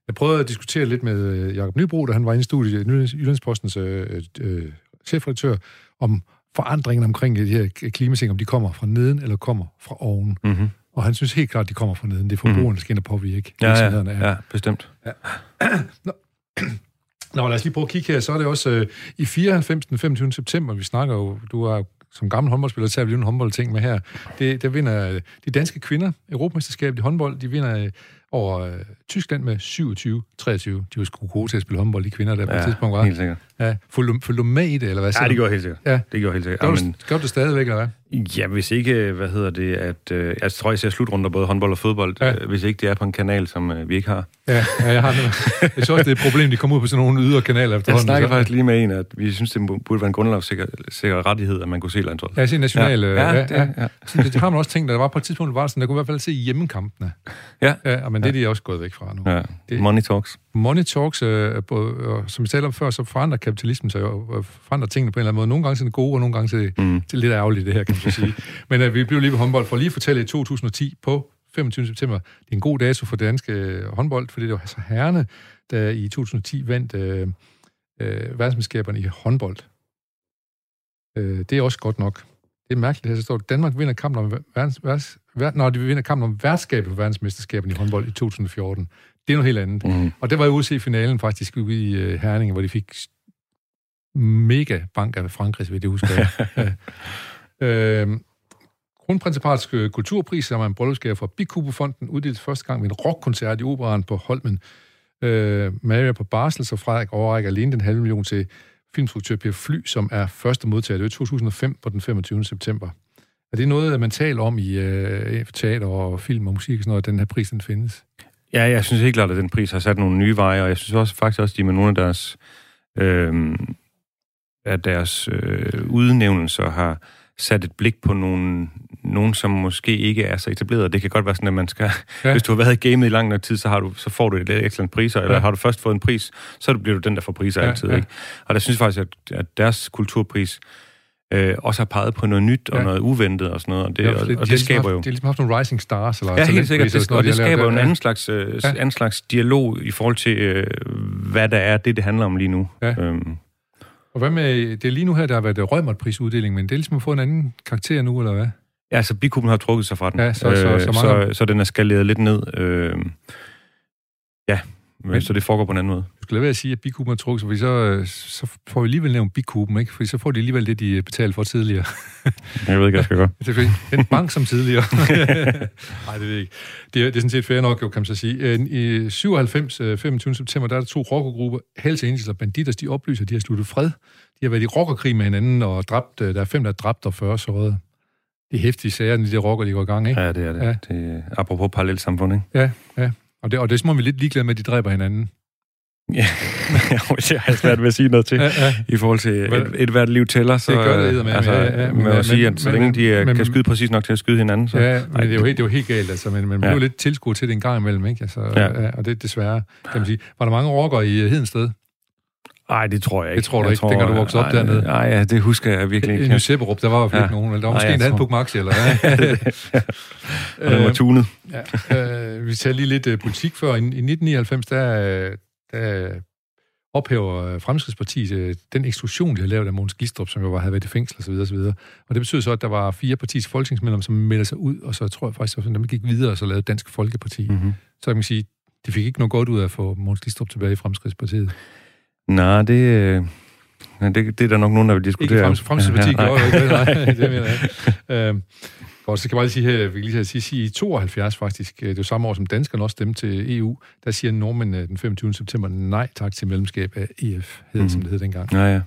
Jeg prøvede at diskutere lidt med øh, Jakob Nybro, da han var inde i studiet, Jyllandspostens øh, øh, chefredaktør, om forandringen omkring de her klimating, om de kommer fra neden eller kommer fra oven. Mm-hmm. Og han synes helt klart, at de kommer fra neden. Det er forbrugerne, mm-hmm. der skal ind og påvirke. Ja, ja, ja, bestemt. Ja. Nå. Nå, lad os lige prøve at kigge her. Så er det også øh, i 94. den 25. september, vi snakker jo, du er som gammel håndboldspiller, tager vi jo en håndboldting med her. Det, der vinder de danske kvinder, Europamesterskabet i håndbold, de vinder over øh, Tyskland med 27-23. De var sgu gode til at spille håndbold, de kvinder der på ja, et tidspunkt var. helt sikkert. Ja, følger du, du med i det, eller hvad Ja, det gjorde jeg helt sikkert. Ja. Det gjorde jeg helt sikkert. Gør, Ja, du, men, gør du det stadigvæk, eller hvad? ja, hvis ikke, hvad hedder det, at... Øh, jeg tror, jeg ser slutrunder både håndbold og fodbold, Ja. ja. øh, hvis ikke det er på en kanal, som øh, vi ikke har. Ja, ja jeg har det. Jeg synes også, det er et problem, de kommer ud på sådan nogle ydre kanaler Jeg efterhånden. snakker så- faktisk lige med en, at vi synes, det burde være en grundlovssikker sikker rettighed, at man kunne se landsholdet. Ja, jeg siger national... Ja, ja, det, ja. ja. Så det har man også tænkt, at der var på et tidspunkt, var det sådan, der kunne i hvert fald se hjemmekampene. Ja. Ja, men det er de også gået væk fra nu. ja. Det- Money talks. Money talks, øh, som vi talte om før, så forandrer kapitalismen sig og forandrer tingene på en eller anden måde. Nogle gange til det gode, og nogle gange til, Mm. til lidt ærgerligt, det her, kan man sige. Men øh, vi blev lige ved håndbold for lige at fortælle, at i 2010 på 25. september, det er en god dato for danske øh, håndbold, fordi det var så herrene, der i 2010 vandt øh, øh, verdensmesterskaberne i håndbold. Øh, det er også godt nok. Det er mærkeligt, her så står, at Danmark vinder kampen om verdens, verdens, ver, når de vinder kampen om værtskabet på verdensmesterskaberne i håndbold i 2014. Det er noget helt andet. Mm. Og det var jo ude at se finalen faktisk ude i øh, Herning, hvor de fik mega bank af Frankrig, vidt jeg husker. ja. øh, Kronprinsipalets øh, kulturpris, som er en bryllupsgave fra Bikubefonden, uddeles første gang ved en rockkoncert i operan på Holmen. Øh, Maria på barsel, så Frederik overrækker alene den halve million til filmstruktør Per Fly, som er første modtager. Det var i 2005 på den 25. september. Er det noget, man taler om i øh, teater og film og musik, og sådan noget, at den her pris den findes? Ja, jeg synes helt klart, at den pris har sat nogle nye veje, og jeg synes også faktisk også, at de med nogle af deres, øh, af deres øh, udnævnelser har sat et blik på nogle, nogen, som måske ikke er så etableret. Det kan godt være sådan, at man skal... Ja. Hvis du har været i gamet i lang nok tid, så, har du, så får du et ekstra priser, eller Ja. har du først fået en pris, så bliver du den, der får priser Ja, altid. Ja. Ikke? Og der synes jeg faktisk, at, at deres kulturpris øh, også har peget på noget nyt og Ja. noget uventet og sådan noget, og det, Ja, og, for og de det, har ligesom skaber haft, jo... De har ligesom haft nogle rising stars, eller Ja, helt sikkert. Det, og det skaber jo en anden slags, øh, Ja. anden slags dialog i forhold til, øh, hvad der er det, det handler om lige nu. Ja. Øhm, Og hvad med, det er lige nu her, der har været Rømert-prisuddeling, men det er ligesom at få en anden karakter nu, eller hvad? ja, altså Bikuben har trukket sig fra den, Ja, så- så- så mange- så, så den er skaleret lidt ned. Øh, ja, men, Men- så det foregår på en anden måde. Du skal lade være at sige, at Bikuben har trukket fordi så, øh, så får vi alligevel nævnt Bikuben, ikke? Fordi så får de alligevel det, de betalte for tidligere. Jeg ved ikke, hvad jeg skal gøre. Det er fordi, en bank som tidligere. Nej, det ved jeg ikke. Det er, det er sådan set fair nok, jo, kan man så sige. Øh, I 97, øh, 25. september, der er der to rockergrupper, Hells Angels og Banditers, de oplyser, at de har sluttet fred. De har været i rockerkrig med hinanden, og dræbt, øh, der er fem, der er dræbt og 40 sårede. Det er hæftige sager, de der rocker, de går i gang, ikke? Ja, det er det. Ja. Ja. det er, apropos parallelt samfund, ikke? Ja, ja. Og det, og det er som om, vi er lidt ligeglade med, at de dræber hinanden. Ja, det har jeg svært ved at sige noget til. Ja, ja. I forhold til et, et hvert liv tæller, så... Det gør det eddermame, altså, ja, ja, med men- at sige, at så men- længe de øh, men- kan skyde præcis nok til at skyde hinanden, så... Ja, men det er jo helt, det er jo helt galt, altså, men man bliver Ja. lidt tilskuet til det en gang imellem, ikke? Altså. Ja, og det er desværre, kan man sige. Var der mange rockere i øh, Hedensted? Nej, det tror jeg ikke. Det tror du jeg ikke, dengang du voksede op dernede? Nej, ja, det husker jeg virkelig I ikke. Ny Sepperup, der var i fald Ja. ikke nogen. Eller der var måske jeg en anden tror- Maxi, eller hvad? Og den var tunet. ja, øh, vi tager lige lidt øh, politik før. I, I 1999, der, øh, der ophæver øh, Fremskridspartiet øh, den eksklusion, de har lavet af Mogens Glistrup, som jo var, havde været i fængsel osv. osv. Og det betyder så, at der var fire partiets folketingsmedlemmer, som meldte sig ud, og så tror jeg faktisk, at de gik videre og så lavede Dansk Folkeparti. Mm. Mm-hmm. Så kan man sige, de fik ikke noget godt ud af at få Mogens Glistrup tilbage i Fremskridspartiet. Nej, det, øh, det, det er der nok nogen, der vil diskutere. Ikke Frems, Fremskridspartiet Ja, jo ikke det, nej, det mener jeg. Øhm, Godt, så jeg bare lige sige vi kan lige sige, sige, i 72 faktisk, øh, det var samme år som danskerne også stemte til EU, der siger Norman den 25. september nej tak til medlemskab af EF, hed, mm. som det hed dengang. Ja, ja.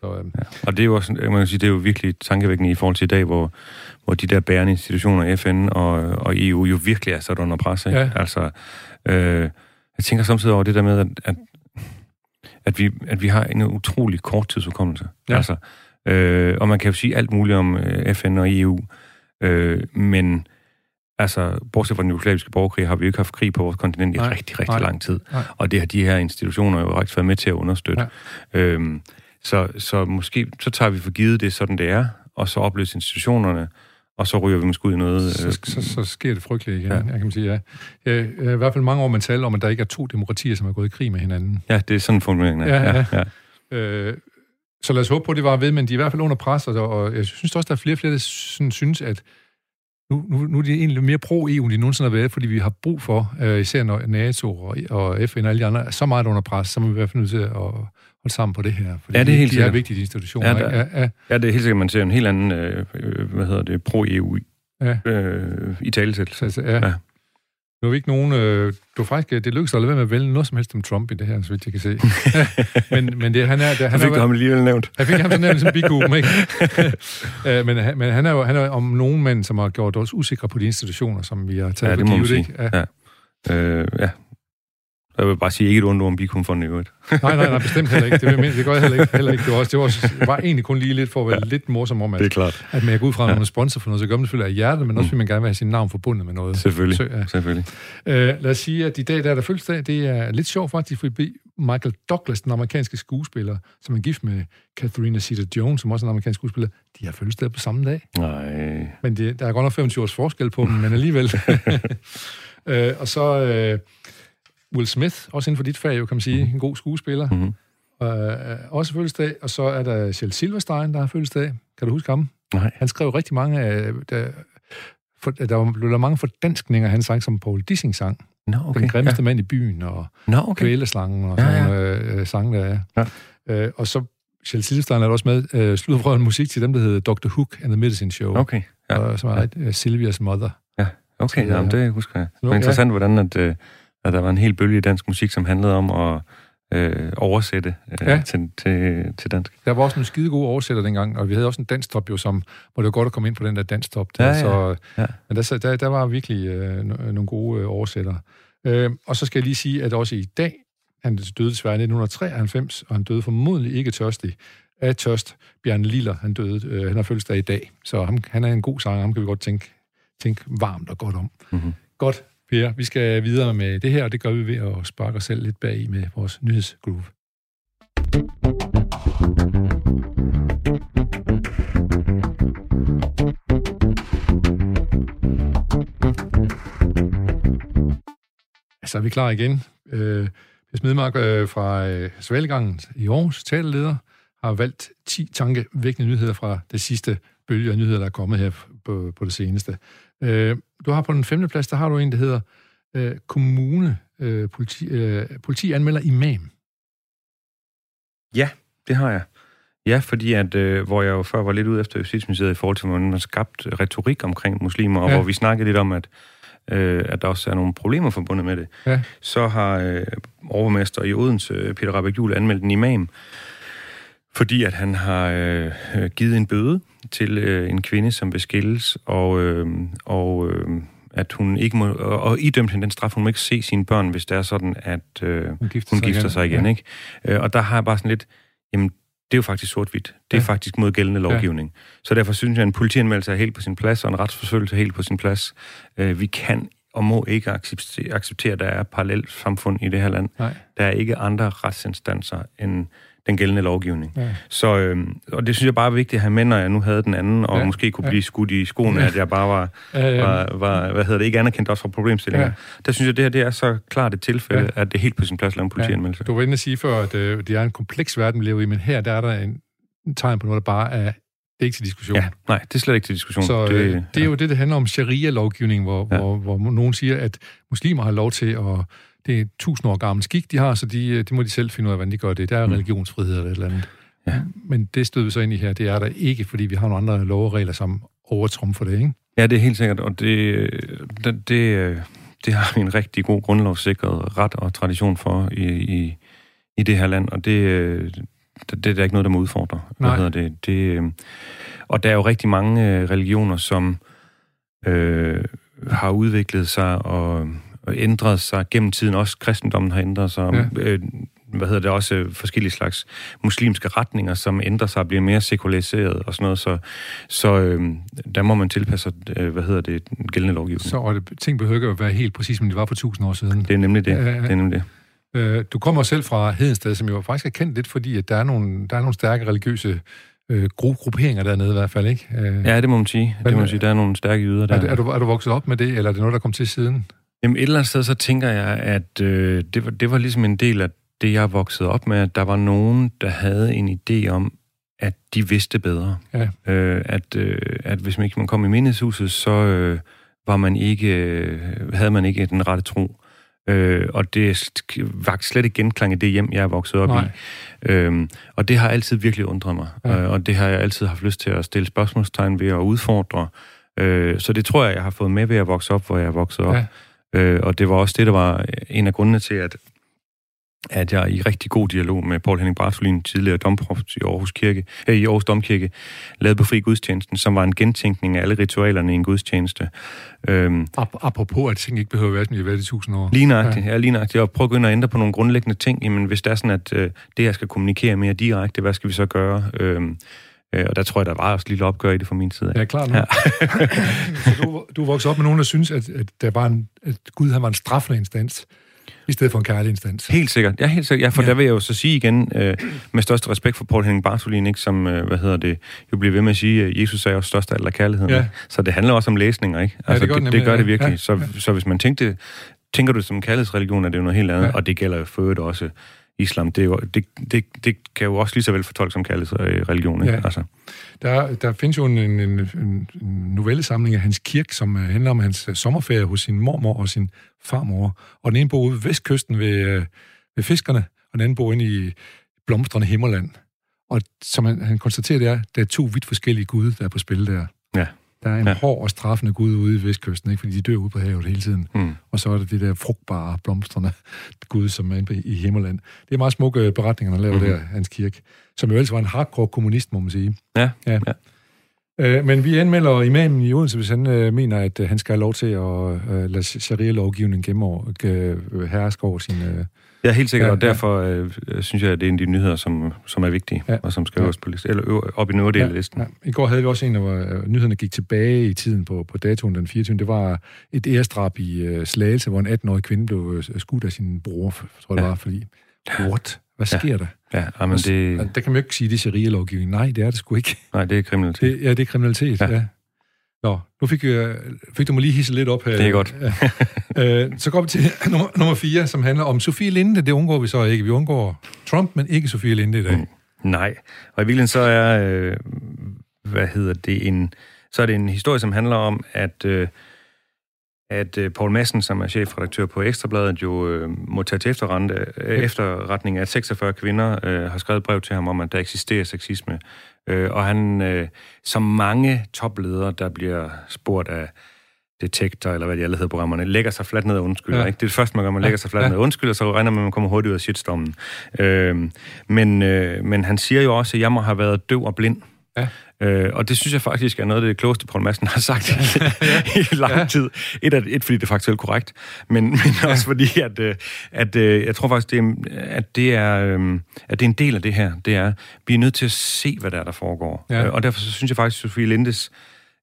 Så, øhm, Ja. Og det er jo også, man kan sige, det er jo virkelig tankevækkende i forhold til i dag, hvor, hvor de der bærende institutioner, FN og, og EU, jo virkelig er sat under pres. Ikke? Ja. Altså, øh, jeg tænker samtidig over det der med, at, at, at, vi, at vi har en utrolig kort tidsudkommelse. Ja. Altså, øh, og man kan jo sige alt muligt om øh, FN og EU, øh, men altså, bortset fra den jugoslaviske borgerkrig, har vi jo ikke haft krig på vores kontinent i Nej. rigtig, rigtig Nej. lang tid. Nej. Og det har de her institutioner jo rigtig været med til at understøtte. Ja. Øhm, så, så måske så tager vi for givet det, sådan det er, og så opløser institutionerne, og så ryger vi måske ud i noget... så, Øh, så, så sker det frygteligt igen, Ja. ja. jeg kan man sige, ja. ja. I hvert fald mange år, man taler om, at der ikke er to demokratier, som er gået i krig med hinanden. ja, det er sådan formuleringen er. Ja, ja. ja. Øh, så lad os håbe på, at det var ved, men de er i hvert fald under pres, og, og jeg synes også, der er flere og flere, der sådan, synes, at nu, nu, nu er de egentlig mere pro-EU, end de nogensinde har været, fordi vi har brug for, øh, især når NATO og, og FN og alle de andre er så meget under pres, så må vi i hvert fald nødt til at holde sammen på det her. Fordi Ja, det er helt de, de er sikkert. vigtige institutioner. Ja, der- ikke? Ja, ja, ja, det er helt sikkert, man ser en helt anden, øh, øh, hvad hedder det, pro-EU Ja. øh, i talesættelse. så, altså, ja. Ja. Nu er vi ikke nogen... Øh, du faktisk, det lykkedes at lade være med at vælge noget som helst om Trump i det her, så vidt jeg kan se. men, men det, han er... Det, han fik er, ham alligevel nævnt. Jeg fik ham så nævnt som bigum, ikke? Øh, men, men han er jo han er om nogen mand, som har gjort os usikre på de institutioner, som vi har taget ja, det for givet, sige. Ja. ja. Øh, ja, jeg vil bare sige ikke et ondt om Bikum i øvrigt. nej, nej, nej, bestemt heller ikke. Det, vil, det gør jeg heller ikke. Heller ikke. Det, var også, det, var også, det var egentlig kun lige lidt for at være ja. lidt morsom om, at, det er klart. at man går ud fra, ja. nogle sponsor for noget, så gør man selvfølgelig af hjertet, men også mm. vil man gerne have sin navn forbundet med noget. Selvfølgelig, så, ja. selvfølgelig. Uh, lad os sige, at i dag, der er der fødselsdag, det er lidt sjovt faktisk, fordi Michael Douglas, den amerikanske skuespiller, som er gift med Catherine Zeta-Jones, som også er en amerikansk skuespiller, de har fødselsdag på samme dag. Nej. Men det, der er godt nok 25 års forskel på dem, men alligevel. uh, og så... Uh, Will Smith, også inden for dit fag, jo, kan man sige, en god skuespiller. Mm-hmm. Uh, også fødselsdag, og så er der Kjell Silverstein, der har fødselsdag. Kan du huske ham? Nej. Han skrev rigtig mange af... Der, for, der var der mange fordanskninger, han sang som Paul Dissing sang. No, okay. Den grimmeste ja. mand i byen, og no, okay. Kvælerslangen, og sådan ja, ja. Uh, sang, der er. Ja. Uh, og så Kjell Silverstein er også med, uh, sludder en musik til dem, der hedder Dr. Hook and the Medicine Show. Okay. Ja. Og, som er ja. uh, Silvias mother. Ja, okay, så, jamen, det husker jeg. Det er interessant, ja. hvordan at, uh, at der var en hel bølge i dansk musik, som handlede om at øh, oversætte øh, ja. til, til, til dansk. Der var også en skide god oversætter dengang, og vi havde også en danstop jo, som, hvor det var godt at komme ind på den der danstop. Der, ja, ja. Så, ja. Men der, der, der var virkelig øh, nogle gode øh, oversættere. Øh, og så skal jeg lige sige, at også i dag, han døde desværre i 1993, og han døde formodentlig ikke tørstig af tørst. Bjørn Liller, han døde, øh, han har fødselsdag i dag, så ham, han er en god sanger, ham kan vi godt tænke, tænke varmt og godt om. Mm-hmm. Godt. Per, vi skal videre med det her, og det gør vi ved at sparke os selv lidt bag i med vores nyhedsgroove. Så er vi klar igen. Øh, Per Smidmark øh, fra øh, Svalgangen i Aarhus, taleleder, har valgt 10 tankevækkende nyheder fra det sidste bølge af nyheder, der er kommet her på, på det seneste. Øh, du har på den femte plads, der har du en, der hedder øh, kommune, øh, politi, øh, politi anmelder imam. Ja, det har jeg. Ja, fordi at, øh, hvor jeg jo før var lidt ude efter Justitsministeriet i forhold til, hvordan man har skabt retorik omkring muslimer, og ja. hvor vi snakkede lidt om, at, øh, at der også er nogle problemer forbundet med det, ja. så har øh, overmester i Odense, Peter Rabeck anmeldt en imam, fordi at han har øh, givet en bøde til øh, en kvinde, som vil skilles, og, øh, og øh, at hun ikke må, og idømt hende den straf, hun må ikke se sine børn, hvis det er sådan, at øh, hun gifter, hun sig, gifter igen. sig igen. Ja. Ikke? Øh, og der har jeg bare sådan lidt, jamen, det er jo faktisk sort-hvidt. Det er ja. faktisk mod gældende lovgivning. Ja. Så derfor synes jeg, at en politianmeldelse er helt på sin plads, og en retsforfølgelse er helt på sin plads. Øh, vi kan og må ikke acceptere, acceptere, at der er parallelt samfund i det her land. Nej. Der er ikke andre retsinstanser end den gældende lovgivning. Ja. Så, øh, og det synes jeg bare er vigtigt at have med, når jeg nu havde den anden, og ja. måske kunne blive skudt i skoene, ja. at jeg bare var, ja, ja. var, var, hvad hedder det, ikke anerkendt også fra problemstillinger. Ja. Der synes jeg, at det her det er så klart et tilfælde, ja. at det er helt på sin plads at lave en politianmeldelse. Ja. Du var inde at sige før, at øh, det er en kompleks verden, vi lever i, men her der er der en, tegn på noget, der bare er det er ikke til diskussion. Ja, nej, det er slet ikke til diskussion. Så det, øh, det er jo det, det handler om sharia-lovgivning, hvor, ja. hvor, hvor nogen siger, at muslimer har lov til at det er tusind år gammel skik, de har, så de, øh, de må de selv finde ud af, hvordan de gør det. Der er mm. religionsfrihed eller et eller andet. Ja. Men det støder vi så ind i her, det er der ikke, fordi vi har nogle andre lov og regler, som overtrumfer det, ikke? Ja, det er helt sikkert, og det, det, det, det har vi en rigtig god grundlovssikret ret og tradition for i, i, i det her land, og det, det, det er ikke noget, der må udfordre. Hvad hedder det? det? Og der er jo rigtig mange øh, religioner, som øh, har udviklet sig og ændret sig gennem tiden. Også kristendommen har ændret sig. Ja. Øh, hvad hedder det, også forskellige slags muslimske retninger, som ændrer sig og bliver mere sekulariseret og sådan noget. Så, så øh, der må man tilpasse, øh, hvad hedder det, den gældende lovgivning. Så og det, ting behøver ikke at være helt præcis, som de var for tusind år siden. Det er nemlig det. Øh, det, er nemlig det. Øh, du kommer selv fra Hedensted, som jo faktisk er kendt lidt, fordi at der, er nogle, der er nogle stærke religiøse øh, grupperinger dernede i hvert fald, ikke? Øh, ja, det må man sige. Det må man sige. Der er nogle stærke jyder der. Er, er, du, er du vokset op med det, eller er det noget, der kom til siden? Jamen et eller andet sted, så tænker jeg, at øh, det, var, det var ligesom en del af det, jeg voksede op med, at der var nogen, der havde en idé om, at de vidste bedre. Ja. Øh, at, øh, at hvis man ikke man kom i mindeshuset, så øh, var man ikke, øh, havde man ikke den rette tro. Øh, og det var slet ikke genklang i det hjem, jeg er vokset op Nej. i. Øh, og det har altid virkelig undret mig. Ja. Øh, og det har jeg altid haft lyst til at stille spørgsmålstegn ved at udfordre. Øh, så det tror jeg, jeg har fået med ved at vokse op, hvor jeg er vokset op. Ja. Øh, og det var også det, der var en af grundene til, at at jeg i rigtig god dialog med Paul Henning Bartolin, tidligere domprovst i Aarhus, Kirke, øh, i Aarhus Domkirke, lavede på fri gudstjenesten, som var en gentænkning af alle ritualerne i en gudstjeneste. Øhm, Apropos, at ting ikke behøver at være, som de har været i tusind år. Lige nøjagtigt, ja. ja lige nøjagtigt. Og prøve at ændre på nogle grundlæggende ting. Jamen, hvis det er sådan, at øh, det her skal kommunikere mere direkte, hvad skal vi så gøre? Øhm, øh, og der tror jeg, der var også et lille opgør i det fra min side. Ja, klart. Ja. så du, du voksede op med nogen, der synes, at, at, der var en, at Gud han var en straffende instans i stedet for en kærlig instans. Helt sikkert. Ja, helt sikkert. Ja, for ja. der vil jeg jo så sige igen, øh, med største respekt for Paul Henning Bartolin, ikke, som, øh, hvad hedder det, jo bliver ved med at sige, at Jesus er jo størst af al kærligheden. Ja. Så det handler også om læsninger, ikke? Altså, ja, det gør det, nemlig, det, gør det virkelig. Ja. Så, ja. så hvis man tænkte, tænker du som en kærlighedsreligion, er det jo noget helt andet, ja. og det gælder jo for øvrigt også islam. Det, er jo, det, det, det kan jo også lige så vel fortolkes som kærlighedsreligion, ikke? Ja. Altså. Der, der findes jo en, en, en, novellesamling af Hans Kirk, som uh, handler om hans uh, sommerferie hos sin mormor og sin farmor. Og den ene bor ude ved vestkysten ved, ved fiskerne, og den anden bor inde i blomstrende Himmerland. Og som han, han konstaterer, det er, der er to vidt forskellige gude, der er på spil der. Ja. Der er en ja. hård og straffende gud ude i vestkysten, ikke? fordi de dør ude på havet hele tiden. Mm. Og så er der det der frugtbare, blomstrende gud, som er inde i Himmerland. Det er meget smukke beretninger, han laver mm. der, Hans Kirk. Som jo ellers var en hardcore kommunist, må man sige. Ja, ja. ja. Øh, men vi anmelder imamen i Odense, hvis han øh, mener, at øh, han skal have lov til at øh, lade sharia-lovgivningen gennem over, øh, herske over sin... Øh, Ja, helt sikkert, ja, og derfor øh, synes jeg, at det er en af de nyheder, som, som er vigtige, ja. og som skal ja. på listen, eller op i den øvre del ja, af listen. Ja. I går havde vi også en, hvor øh, nyhederne gik tilbage i tiden på, på datoen den 24. Det var et ærestrap i uh, Slagelse, hvor en 18-årig kvinde blev uh, skudt af sin bror, tror jeg ja. det var, fordi... What? Hvad sker ja. der? Ja, men det... Der kan man jo ikke sige, det er sharia-lovgivning. Nej, det er det sgu ikke. Nej, det er kriminalitet. Det, ja, det er kriminalitet, ja. ja. Nå, nu fik, øh, fik du mig lige hisse lidt op her. Det er godt. Øh, så går vi til nummer, nummer fire, som handler om Sofie Linde. Det undgår vi så ikke. Vi undgår Trump, men ikke Sofie Linde i dag. Mm, nej, og i virkeligheden så er, øh, hvad hedder det, en, så er det en historie, som handler om, at øh, at øh, Paul Madsen, som er chefredaktør på Ekstrabladet, jo øh, må tage til efterretning, øh, efterretning, at 46 kvinder øh, har skrevet brev til ham om, at der eksisterer sexisme. Øh, og han, øh, som mange topledere, der bliver spurgt af Detektor, eller hvad de alle hedder programmerne, lægger sig fladt ned og undskylder. Ja. Ikke? Det er det første, man gør, man lægger sig fladt ja. ned og undskylder, så regner man, at man kommer hurtigt ud af shitstormen. Øh, men, øh, men han siger jo også, at jeg må have været døv og blind. Ja. Øh, og det synes jeg faktisk er noget af det klogeste, Paul Madsen har sagt ja. i lang ja. tid. Et, at, et, fordi det er faktuelt korrekt, men, men ja. også fordi, at, øh, at øh, jeg tror faktisk, det er, at, det er, øhm, at det er en del af det her. Det er, vi er nødt til at se, hvad der er, der foregår. Ja. Øh, og derfor så synes jeg faktisk, at Sofie Lindes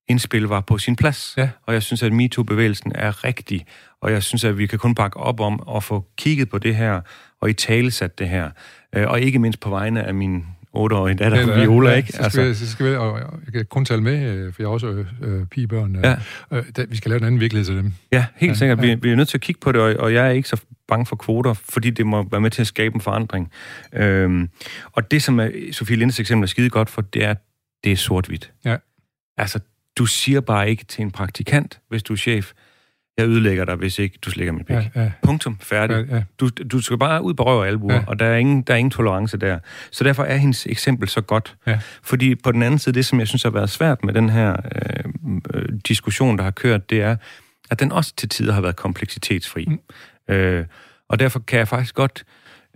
indspil var på sin plads. Ja. Og jeg synes, at MeToo-bevægelsen er rigtig. Og jeg synes, at vi kan kun bakke op om at få kigget på det her, og i talesat det her. Og ikke mindst på vegne af min 8-årige datter, ja, Viola, ja, ikke? Så skal, altså. så skal vi, og jeg kan kun tale med, øh, for jeg har også øh, øh pigebørn. Øh, ja. Øh, da, vi skal lave en anden virkelighed til dem. Ja, helt ja, sikkert. Ja. Vi, vi er nødt til at kigge på det, og, og jeg er ikke så bange for kvoter, fordi det må være med til at skabe en forandring. Øhm, og det, som er Sofie Lindes eksempel er skide godt for, det er, det er sort-hvidt. Ja. Altså, du siger bare ikke til en praktikant, hvis du er chef, jeg ødelægger dig, hvis ikke du slikker mit pik. Ja, ja. Punktum. Færdig. Ja, ja. Du, du skal bare ud på røv og albuer, ja. og der er, ingen, der er ingen tolerance der. Så derfor er hendes eksempel så godt. Ja. Fordi på den anden side, det som jeg synes har været svært med den her øh, øh, diskussion, der har kørt, det er, at den også til tider har været kompleksitetsfri. Mm. Øh, og derfor kan jeg faktisk godt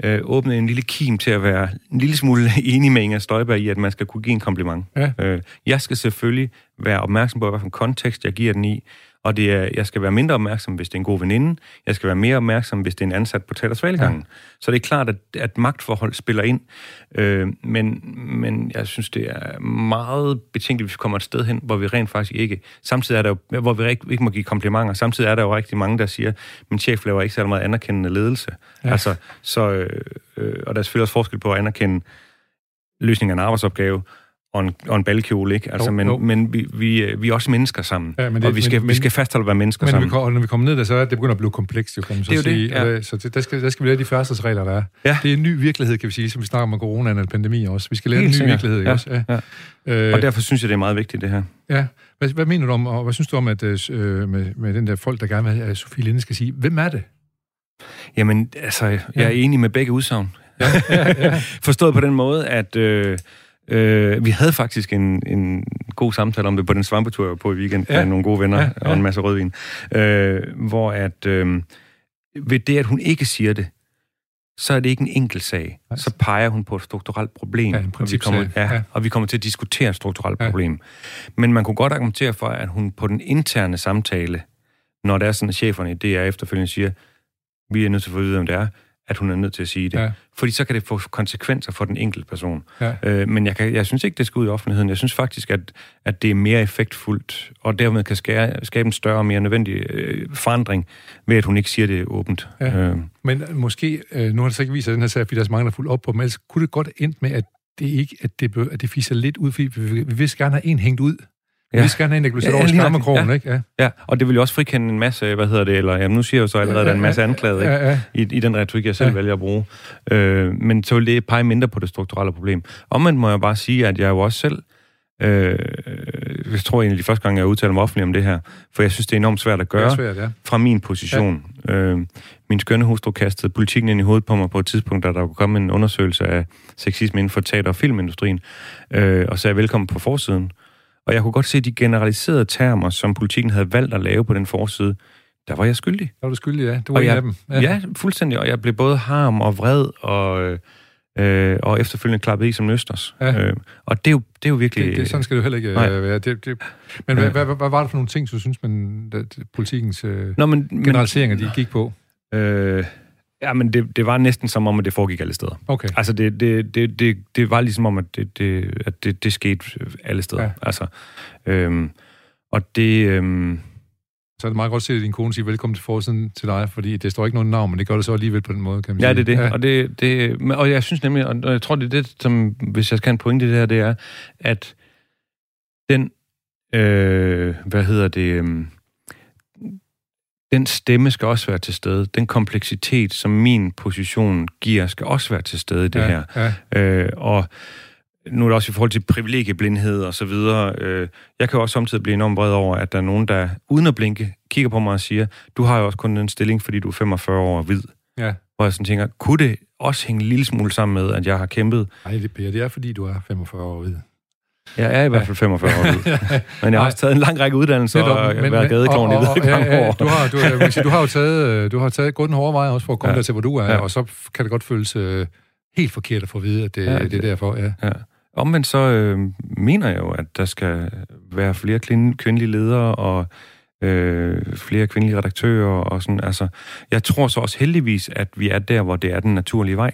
øh, åbne en lille kim til at være en lille smule enig med Inger Støjberg i, at man skal kunne give en kompliment. Ja. Øh, jeg skal selvfølgelig være opmærksom på, hvilken kontekst jeg giver den i, og det er, jeg skal være mindre opmærksom, hvis det er en god veninde. Jeg skal være mere opmærksom, hvis det er en ansat på teatersvalgangen. Ja. Så det er klart, at, at magtforhold spiller ind. Øh, men, men jeg synes, det er meget betænkeligt, hvis vi kommer et sted hen, hvor vi rent faktisk ikke... Samtidig er der jo, hvor vi ikke, ikke må give komplimenter. Samtidig er der jo rigtig mange, der siger, min chef laver ikke særlig meget anerkendende ledelse. Ja. Altså, så, øh, øh, og der er selvfølgelig også forskel på at anerkende løsningen af en arbejdsopgave, og en, og en balkjole, ikke? Altså, jo, men, jo. men vi, vi, vi er også mennesker sammen, ja, men det, og vi skal, men, vi skal fastholde at være mennesker men sammen. Men når vi kommer ned der, så er det begyndt at blive komplekst, jo, kan man så det er sige. Det, ja. Så det, der, skal, der skal vi lære de første regler, der er. Ja. Det er en ny virkelighed, kan vi sige, som vi snakker om corona eller pandemi også. Vi skal lære Helt en ny sikkert. virkelighed, ja. også? Ja. Ja. Øh, og derfor synes jeg, det er meget vigtigt, det her. Ja. Hvad, hvad mener du om, og hvad synes du om, at øh, med, med den der folk, der gerne vil have, at Sofie Linde skal sige, hvem er det? Jamen, altså, jeg er enig med begge udsagn. Ja, ja, ja. Forstået på den måde, at... Øh, Øh, vi havde faktisk en, en god samtale om det på den svampetur, jeg var på i weekend ja. med nogle gode venner ja, ja. og en masse rødvin. Øh, hvor at øh, ved det, at hun ikke siger det, så er det ikke en enkelt sag. Så peger hun på et strukturelt problem, ja, og, vi kommer, ja, ja. og vi kommer til at diskutere et strukturelt ja. problem. Men man kunne godt argumentere for, at hun på den interne samtale, når der er sådan, at cheferne i DR efterfølgende siger, vi er nødt til at få at vide, om det er, at hun er nødt til at sige det. Ja. Fordi så kan det få konsekvenser for den enkelte person. Ja. Øh, men jeg, kan, jeg synes ikke, det skal ud i offentligheden. Jeg synes faktisk, at, at det er mere effektfuldt, og dermed kan skære, skabe en større og mere nødvendig øh, forandring, ved at hun ikke siger det åbent. Ja. Øh. Men måske, øh, nu har det så ikke vist sig den her sag, fordi der er så mange, der er fuldt op på, men ellers kunne det godt ende med, at det ikke, at det, at det fiser lidt ud, fordi vi, vi vil gerne have en hængt ud, Ja. Vi skal have en, der bliver sat ja, over krogen, ja. ikke? Ja. ja, og det vil jo også frikende en masse, hvad hedder det, eller jamen, nu siger jeg jo så allerede, at der er en masse anklaget ikke? Ja, ja. I, i den retorik, jeg selv ja. vælger at bruge. Øh, men så vil det pege mindre på det strukturelle problem. Omvendt må jeg bare sige, at jeg jo også selv, øh, jeg tror egentlig de første gang, jeg udtaler mig offentligt om det her, for jeg synes, det er enormt svært at gøre svært, ja. fra min position. Ja. Øh, min skønne hustru kastede politikken ind i hovedet på mig på et tidspunkt, da der kunne komme en undersøgelse af sexisme inden for teater- og filmindustrien, øh, og sagde velkommen på forsiden. Og jeg kunne godt se de generaliserede termer, som politikken havde valgt at lave på den forside. Der var jeg skyldig. Der var du skyldig, ja. Du var og en jeg, af dem. Ja. ja, fuldstændig. Og jeg blev både harm og vred og... Øh, og efterfølgende klappet i som nøsters. Ja. Øh, og det er, jo, det er jo virkelig... Det, det, sådan skal det jo heller ikke Nej. være. Det, det, men hvad, hvad, hvad, hvad var det for nogle ting, du synes, man, at politikens øh, Nå, men, generaliseringer, de gik på? Øh, Ja, men det, det var næsten som om, at det foregik alle steder. Okay. Altså, det, det, det, det, det var ligesom om, at det, det, at det, det skete alle steder. Ja. Altså, øhm, og det... Øhm, så er det meget godt at se, at din kone siger velkommen til forsiden til dig, fordi det står ikke nogen navn, men det gør det så alligevel på den måde, kan man ja, sige. Ja, det er det. Ja. Og, det, det og jeg synes nemlig, og jeg tror, det er det, som, hvis jeg skal have en pointe i det her, det er, at den, øh, hvad hedder det, øh, den stemme skal også være til stede. Den kompleksitet, som min position giver, skal også være til stede i det ja, her. Ja. Øh, og nu er det også i forhold til privilegieblindhed og så videre. Øh, jeg kan jo også samtidig blive enormt vred over, at der er nogen, der uden at blinke, kigger på mig og siger, du har jo også kun en stilling, fordi du er 45 år hvid. Ja. Hvor jeg sådan tænker, kunne det også hænge en lille smule sammen med, at jeg har kæmpet? Nej, det, det er fordi, du er 45 år hvid. Jeg er i hvert fald 45 år Men jeg har også taget en lang række uddannelser og men, været gadekloven i ved ja, år. Du har, du, jeg sige, du har jo taget, øh, du har taget gået en hårde vej også for at komme ja. der til, hvor du er, ja. og så kan det godt føles uh, helt forkert at få at vide, at det, ja, det er derfor. Ja. Ja. Omvendt så øh, mener jeg jo, at der skal være flere kvindelige ledere og øh, flere kvindelige redaktører og sådan. Altså, jeg tror så også heldigvis, at vi er der, hvor det er den naturlige vej.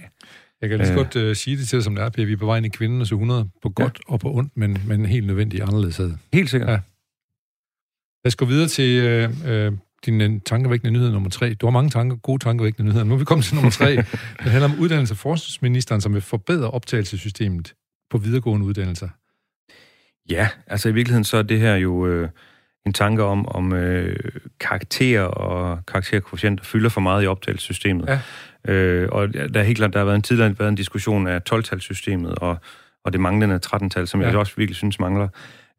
Jeg kan lige så godt uh, sige det til dig, som det er. Vi er på vej ind i kvindernes 100 på godt ja. og på ondt, men, men helt nødvendigt anderledes. Helt sikkert. Ja. Lad os gå videre til uh, uh, din tankevækkende nyhed nummer tre. Du har mange tanker, gode tankevækkende nyheder. Nu er vi kommet til nummer tre. det handler om uddannelse af forskningsministeren, som vil forbedre optagelsessystemet på videregående uddannelser. Ja, altså i virkeligheden så er det her jo øh, en tanke om, om øh, karakterer og karakterkoefficienter fylder for meget i optagelsessystemet. Ja. Øh, og der er helt klart, der har været en tidligere været en diskussion af 12-talssystemet og, og det manglende 13-tal, som ja. jeg også virkelig synes mangler.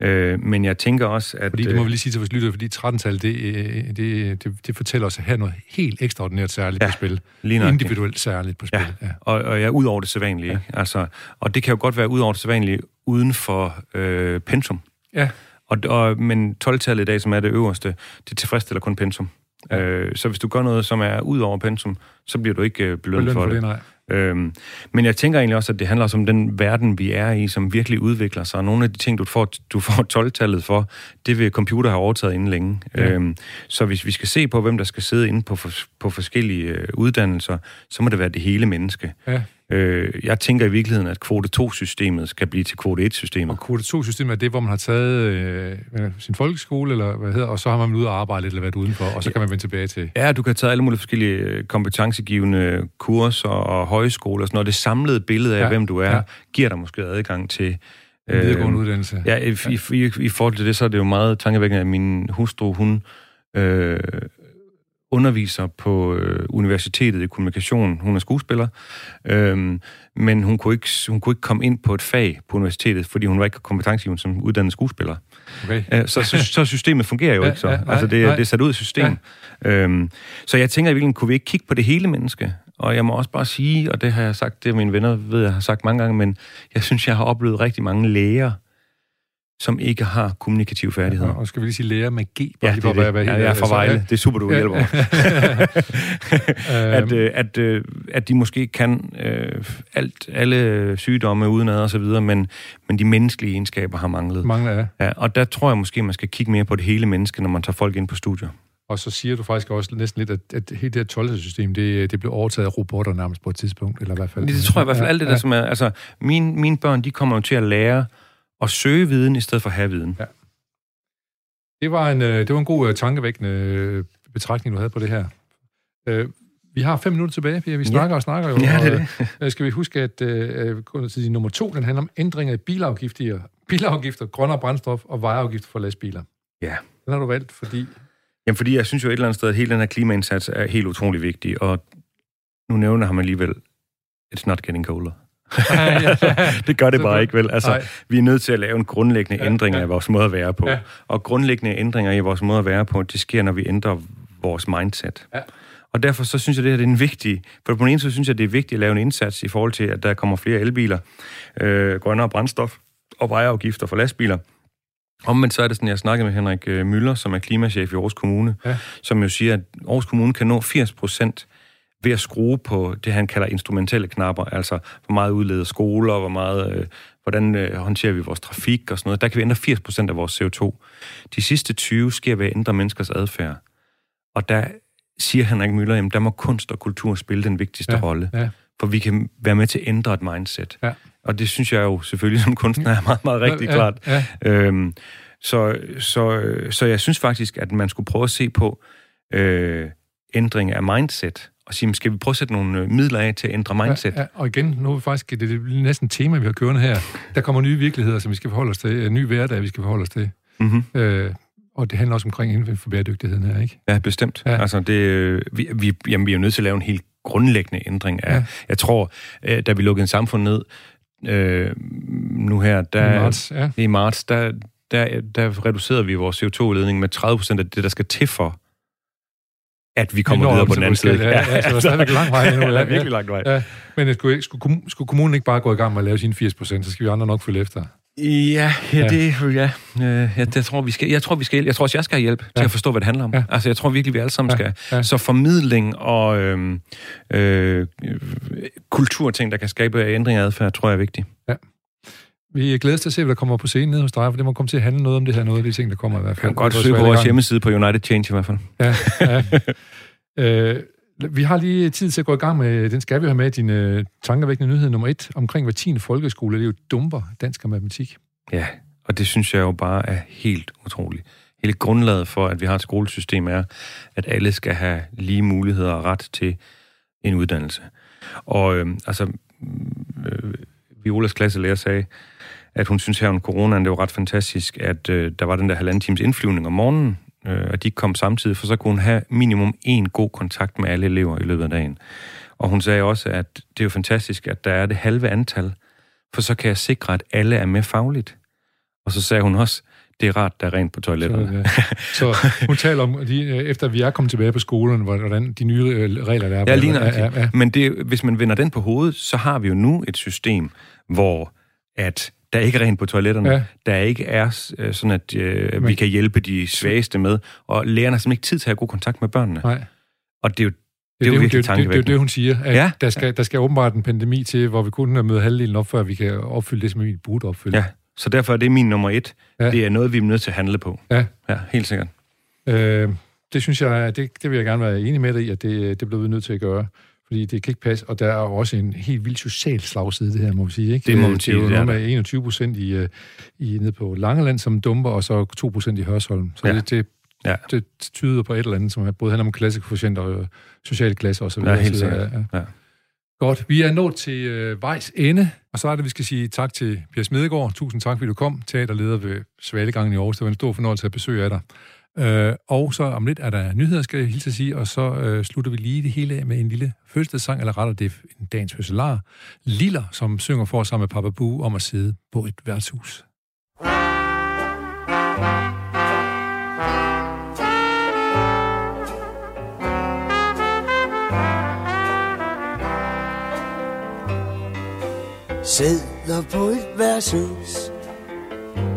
Øh, men jeg tænker også, at... Fordi det må vi lige sige til vores lytter, fordi 13-tal, det, øh, det, det, det fortæller os at have noget helt ekstraordinært særligt ja, på spil. Lige Individuelt særligt på spil. Ja, ja. Og, og ja, ud over det sædvanlige. Ja. Altså, og det kan jo godt være ud over det sædvanlige uden for øh, pensum. Ja. Og, og, men 12-tallet i dag, som er det øverste, det tilfredsstiller kun pensum. Ja. Øh, så hvis du gør noget, som er ud over pensum, så bliver du ikke øh, belønnet for, for det. det nej. Øhm, men jeg tænker egentlig også, at det handler også om den verden, vi er i, som virkelig udvikler sig. Og nogle af de ting, du får, du får 12-tallet for, det vil computer have overtaget inden længe. Ja. Øhm, så hvis vi skal se på, hvem der skal sidde inde på, for, på forskellige øh, uddannelser, så må det være det hele menneske. Ja. Øh, jeg tænker i virkeligheden, at kvote 2-systemet skal blive til kvote 1-systemet. Og kvote 2-systemet er det, hvor man har taget øh, sin folkeskole, eller hvad hedder, og så har man ud og arbejde eller været udenfor, og så kan man vende tilbage til... Ja, du kan tage alle mulige forskellige øh, kompetencegivende kurser og højskoler og sådan noget. Det samlede billede af, ja. hvem du er, ja. giver dig måske adgang til... En videregående øh, uddannelse. Ja, i, i, i, i forhold til det, så er det jo meget tankevækkende, at min hustru, hun... Øh, underviser på øh, universitetet i kommunikation. Hun er skuespiller, øhm, men hun kunne, ikke, hun kunne ikke komme ind på et fag på universitetet, fordi hun var ikke kompetencegivende som uddannet skuespiller. Okay. Øh, så, så, så systemet fungerer jo ja, ikke så. Ja, nej, altså det, nej. det er sat ud af system. Ja. Øhm, så jeg tænker i virkeligheden, kunne vi ikke kigge på det hele menneske, Og jeg må også bare sige, og det har jeg sagt, det mine venner ved, jeg har sagt mange gange, men jeg synes, jeg har oplevet rigtig mange læger, som ikke har kommunikative færdigheder. Ja, og skal vi lige sige læger med G? Bare ja, det er det. Være, ja, jeg er fra Vejle. Ja. Det er super, du hjælper at, øh, at, øh, at de måske kan øh, alt, alle sygdomme udenad og så videre, men, men de menneskelige egenskaber har manglet. Mangler, ja. ja. Og der tror jeg måske, man skal kigge mere på det hele menneske, når man tager folk ind på studier. Og så siger du faktisk også næsten lidt, at, at hele det her 12 system, det, det blev overtaget af robotter nærmest på et tidspunkt, eller i hvert fald. Det, det tror jeg i hvert fald alt det der, ja. som er... Altså, mine, mine børn, de kommer jo til at lære at søge viden, i stedet for at have viden. Ja. Det var en, øh, det var en god øh, tankevækkende øh, betragtning, du havde på det her. Vi har fem minutter tilbage, Pia. Vi snakker ja. og snakker jo. Ja, det er det. Skal vi huske, at uh, til nummer to, den handler om ændringer i bilafgifter, bilafgifter, grønnere brændstof og vejeafgifter for lastbiler. Ja. Den har du valgt, fordi... Jamen, fordi jeg synes jo et eller andet sted, at hele den her klimaindsats er helt utrolig vigtig, og nu nævner han alligevel, it's not getting colder. det gør det bare ikke, vel? Altså, vi er nødt til at lave en grundlæggende ja, ændring ja. af vores måde at være på. Ja. Og grundlæggende ændringer i vores måde at være på, det sker, når vi ændrer vores mindset. Ja. Og derfor så synes jeg, det her det er en vigtig... For på den ene så synes jeg, det er vigtigt at lave en indsats i forhold til, at der kommer flere elbiler, øh, grønnere brændstof og vejeafgifter for lastbiler. Omvendt så er det sådan, jeg snakkede med Henrik øh, Møller, som er klimachef i Aarhus Kommune, ja. som jo siger, at Aarhus Kommune kan nå 80 procent ved at skrue på det, han kalder instrumentelle knapper, altså hvor meget udleder skoler, hvor meget, øh, hvordan øh, håndterer vi vores trafik og sådan noget. Der kan vi ændre 80% af vores CO2. De sidste 20 sker ved at ændre menneskers adfærd. Og der siger Henrik Møller, at der må kunst og kultur spille den vigtigste ja, rolle. Ja. For vi kan være med til at ændre et mindset. Ja. Og det synes jeg jo selvfølgelig som kunstner er meget, meget rigtig ja, klart. Ja. Øhm, så, så, så jeg synes faktisk, at man skulle prøve at se på øh, ændring af mindset og sige, skal vi prøve at sætte nogle øh, midler af til at ændre mindset? Ja, ja. og igen, nu er vi faktisk, det er næsten tema, vi har kørende her. Der kommer nye virkeligheder, som vi skal forholde os til, en ny hverdag, vi skal forholde os til. Mm-hmm. Øh, og det handler også omkring inden for bæredygtigheden her, ikke? Ja, bestemt. Ja. Altså, det, øh, vi, vi, jamen, vi er jo nødt til at lave en helt grundlæggende ændring af... Ja. Jeg tror, øh, da vi lukkede en samfund ned, øh, nu her, der, I marts, ja. i marts der, der, der reducerede vi vores CO2-udledning med 30 procent af det, der skal til for, at vi kommer vi videre på den anden side. Ja, ja, ja, så der er stadigvæk lang vej endnu. Ja, virkelig lang vej. Ja. Men skulle, skulle, skulle kommunen ikke bare gå i gang med at lave sine 80 procent, så skal vi andre nok følge efter? Ja, ja, det, ja. Øh, jeg, jeg, tror, vi skal, jeg tror, vi skal, jeg tror også, jeg skal have hjælp ja. til at forstå, hvad det handler om. Ja. Altså, jeg tror virkelig, vi alle sammen ja. skal. Ja. Så formidling og øh, øh, kulturting, der kan skabe ændring af adfærd, tror jeg er vigtigt. Ja. Vi glæder os til at se, hvad der kommer på scenen nede hos dig, for det må komme til at handle noget om det her, noget af de ting, der kommer i hvert fald. Jeg kan godt søge på vores hjemmeside på United Change i hvert fald. Ja, ja. øh, vi har lige tid til at gå i gang med, den skal vi have med, din øh, tankevækkende nyhed nummer et, omkring hver 10. folkeskole, det er jo dumper dansk og matematik. Ja, og det synes jeg jo bare er helt utroligt. Hele grundlaget for, at vi har et skolesystem, er, at alle skal have lige muligheder og ret til en uddannelse. Og øh, altså, mm, øh, Violas klasselærer sagde, at hun synes her om coronaen, det var ret fantastisk, at øh, der var den der halvanden times indflyvning om morgenen, øh, og de kom samtidig, for så kunne hun have minimum en god kontakt med alle elever i løbet af dagen. Og hun sagde også, at det er jo fantastisk, at der er det halve antal, for så kan jeg sikre, at alle er med fagligt. Og så sagde hun også, det er rart, der er rent på toiletterne. Så, ja. så hun taler om, de, efter vi er kommet tilbage på skolen, hvordan de nye øh, regler der er. Ja, lige ja, ja. Men det, hvis man vender den på hovedet, så har vi jo nu et system, hvor at der ikke er rent på toiletterne, ja. der ikke er øh, sådan, at øh, Men... vi kan hjælpe de svageste med, og lærerne har simpelthen ikke tid til at have god kontakt med børnene. Nej. Og det er jo det er, det, det, det, det, det, det, hun siger. At ja. der, skal, der skal åbenbart en pandemi til, hvor vi kun møde halvdelen op, før vi kan opfylde det, som vi burde opfylde. Ja, så derfor er det min nummer et. Ja. Det er noget, vi er nødt til at handle på. Ja. Ja, helt sikkert. Øh, det synes jeg, det, det vil jeg gerne være enig med dig i, at det, det bliver vi nødt til at gøre. Fordi det kan ikke passe, og der er også en helt vild social slagside, det her, må vi sige. Ikke? Det må man sige. Det er jo noget med 21 procent i, øh, i, nede på Langeland, som dumper, og så 2 procent i Hørsholm. Så ja. det, det, ja. det tyder på et eller andet, som både handler om klassekvotienter og sociale klasser osv. Ja, helt sikkert. Ja. Ja. Godt, vi er nået til øh, vejs ende, og så er det, vi skal sige tak til Per Smedegaard. Tusind tak, fordi du kom. Teaterleder ved Svalegangen i Aarhus. Det var en stor fornøjelse at besøge af dig. Øh, og så om lidt er der nyheder, skal jeg hilse at sige, og så øh, slutter vi lige det hele af med en lille fødselsdagssang, eller retter det en dagens fødselar, Liller, som synger for os sammen med Papa Bue om at sidde på et værtshus. Sidder på et værtshus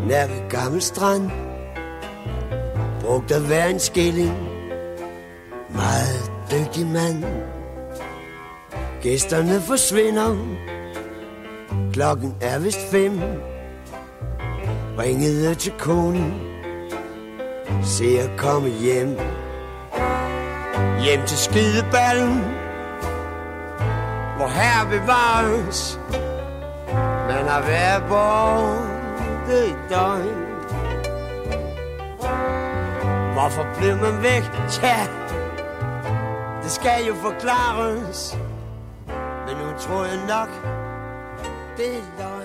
Nær ved gammel strand brugte hver en skilling Meget dygtig mand. Gæsterne forsvinder. Klokken er vist fem. Ringede til konen. Se at komme hjem. Hjem til skideballen. Hvor her bevares. Man har været borte i døgn. Hvorfor blev man væk? Tja, det skal jo forklares Men nu tror jeg nok, det er løgn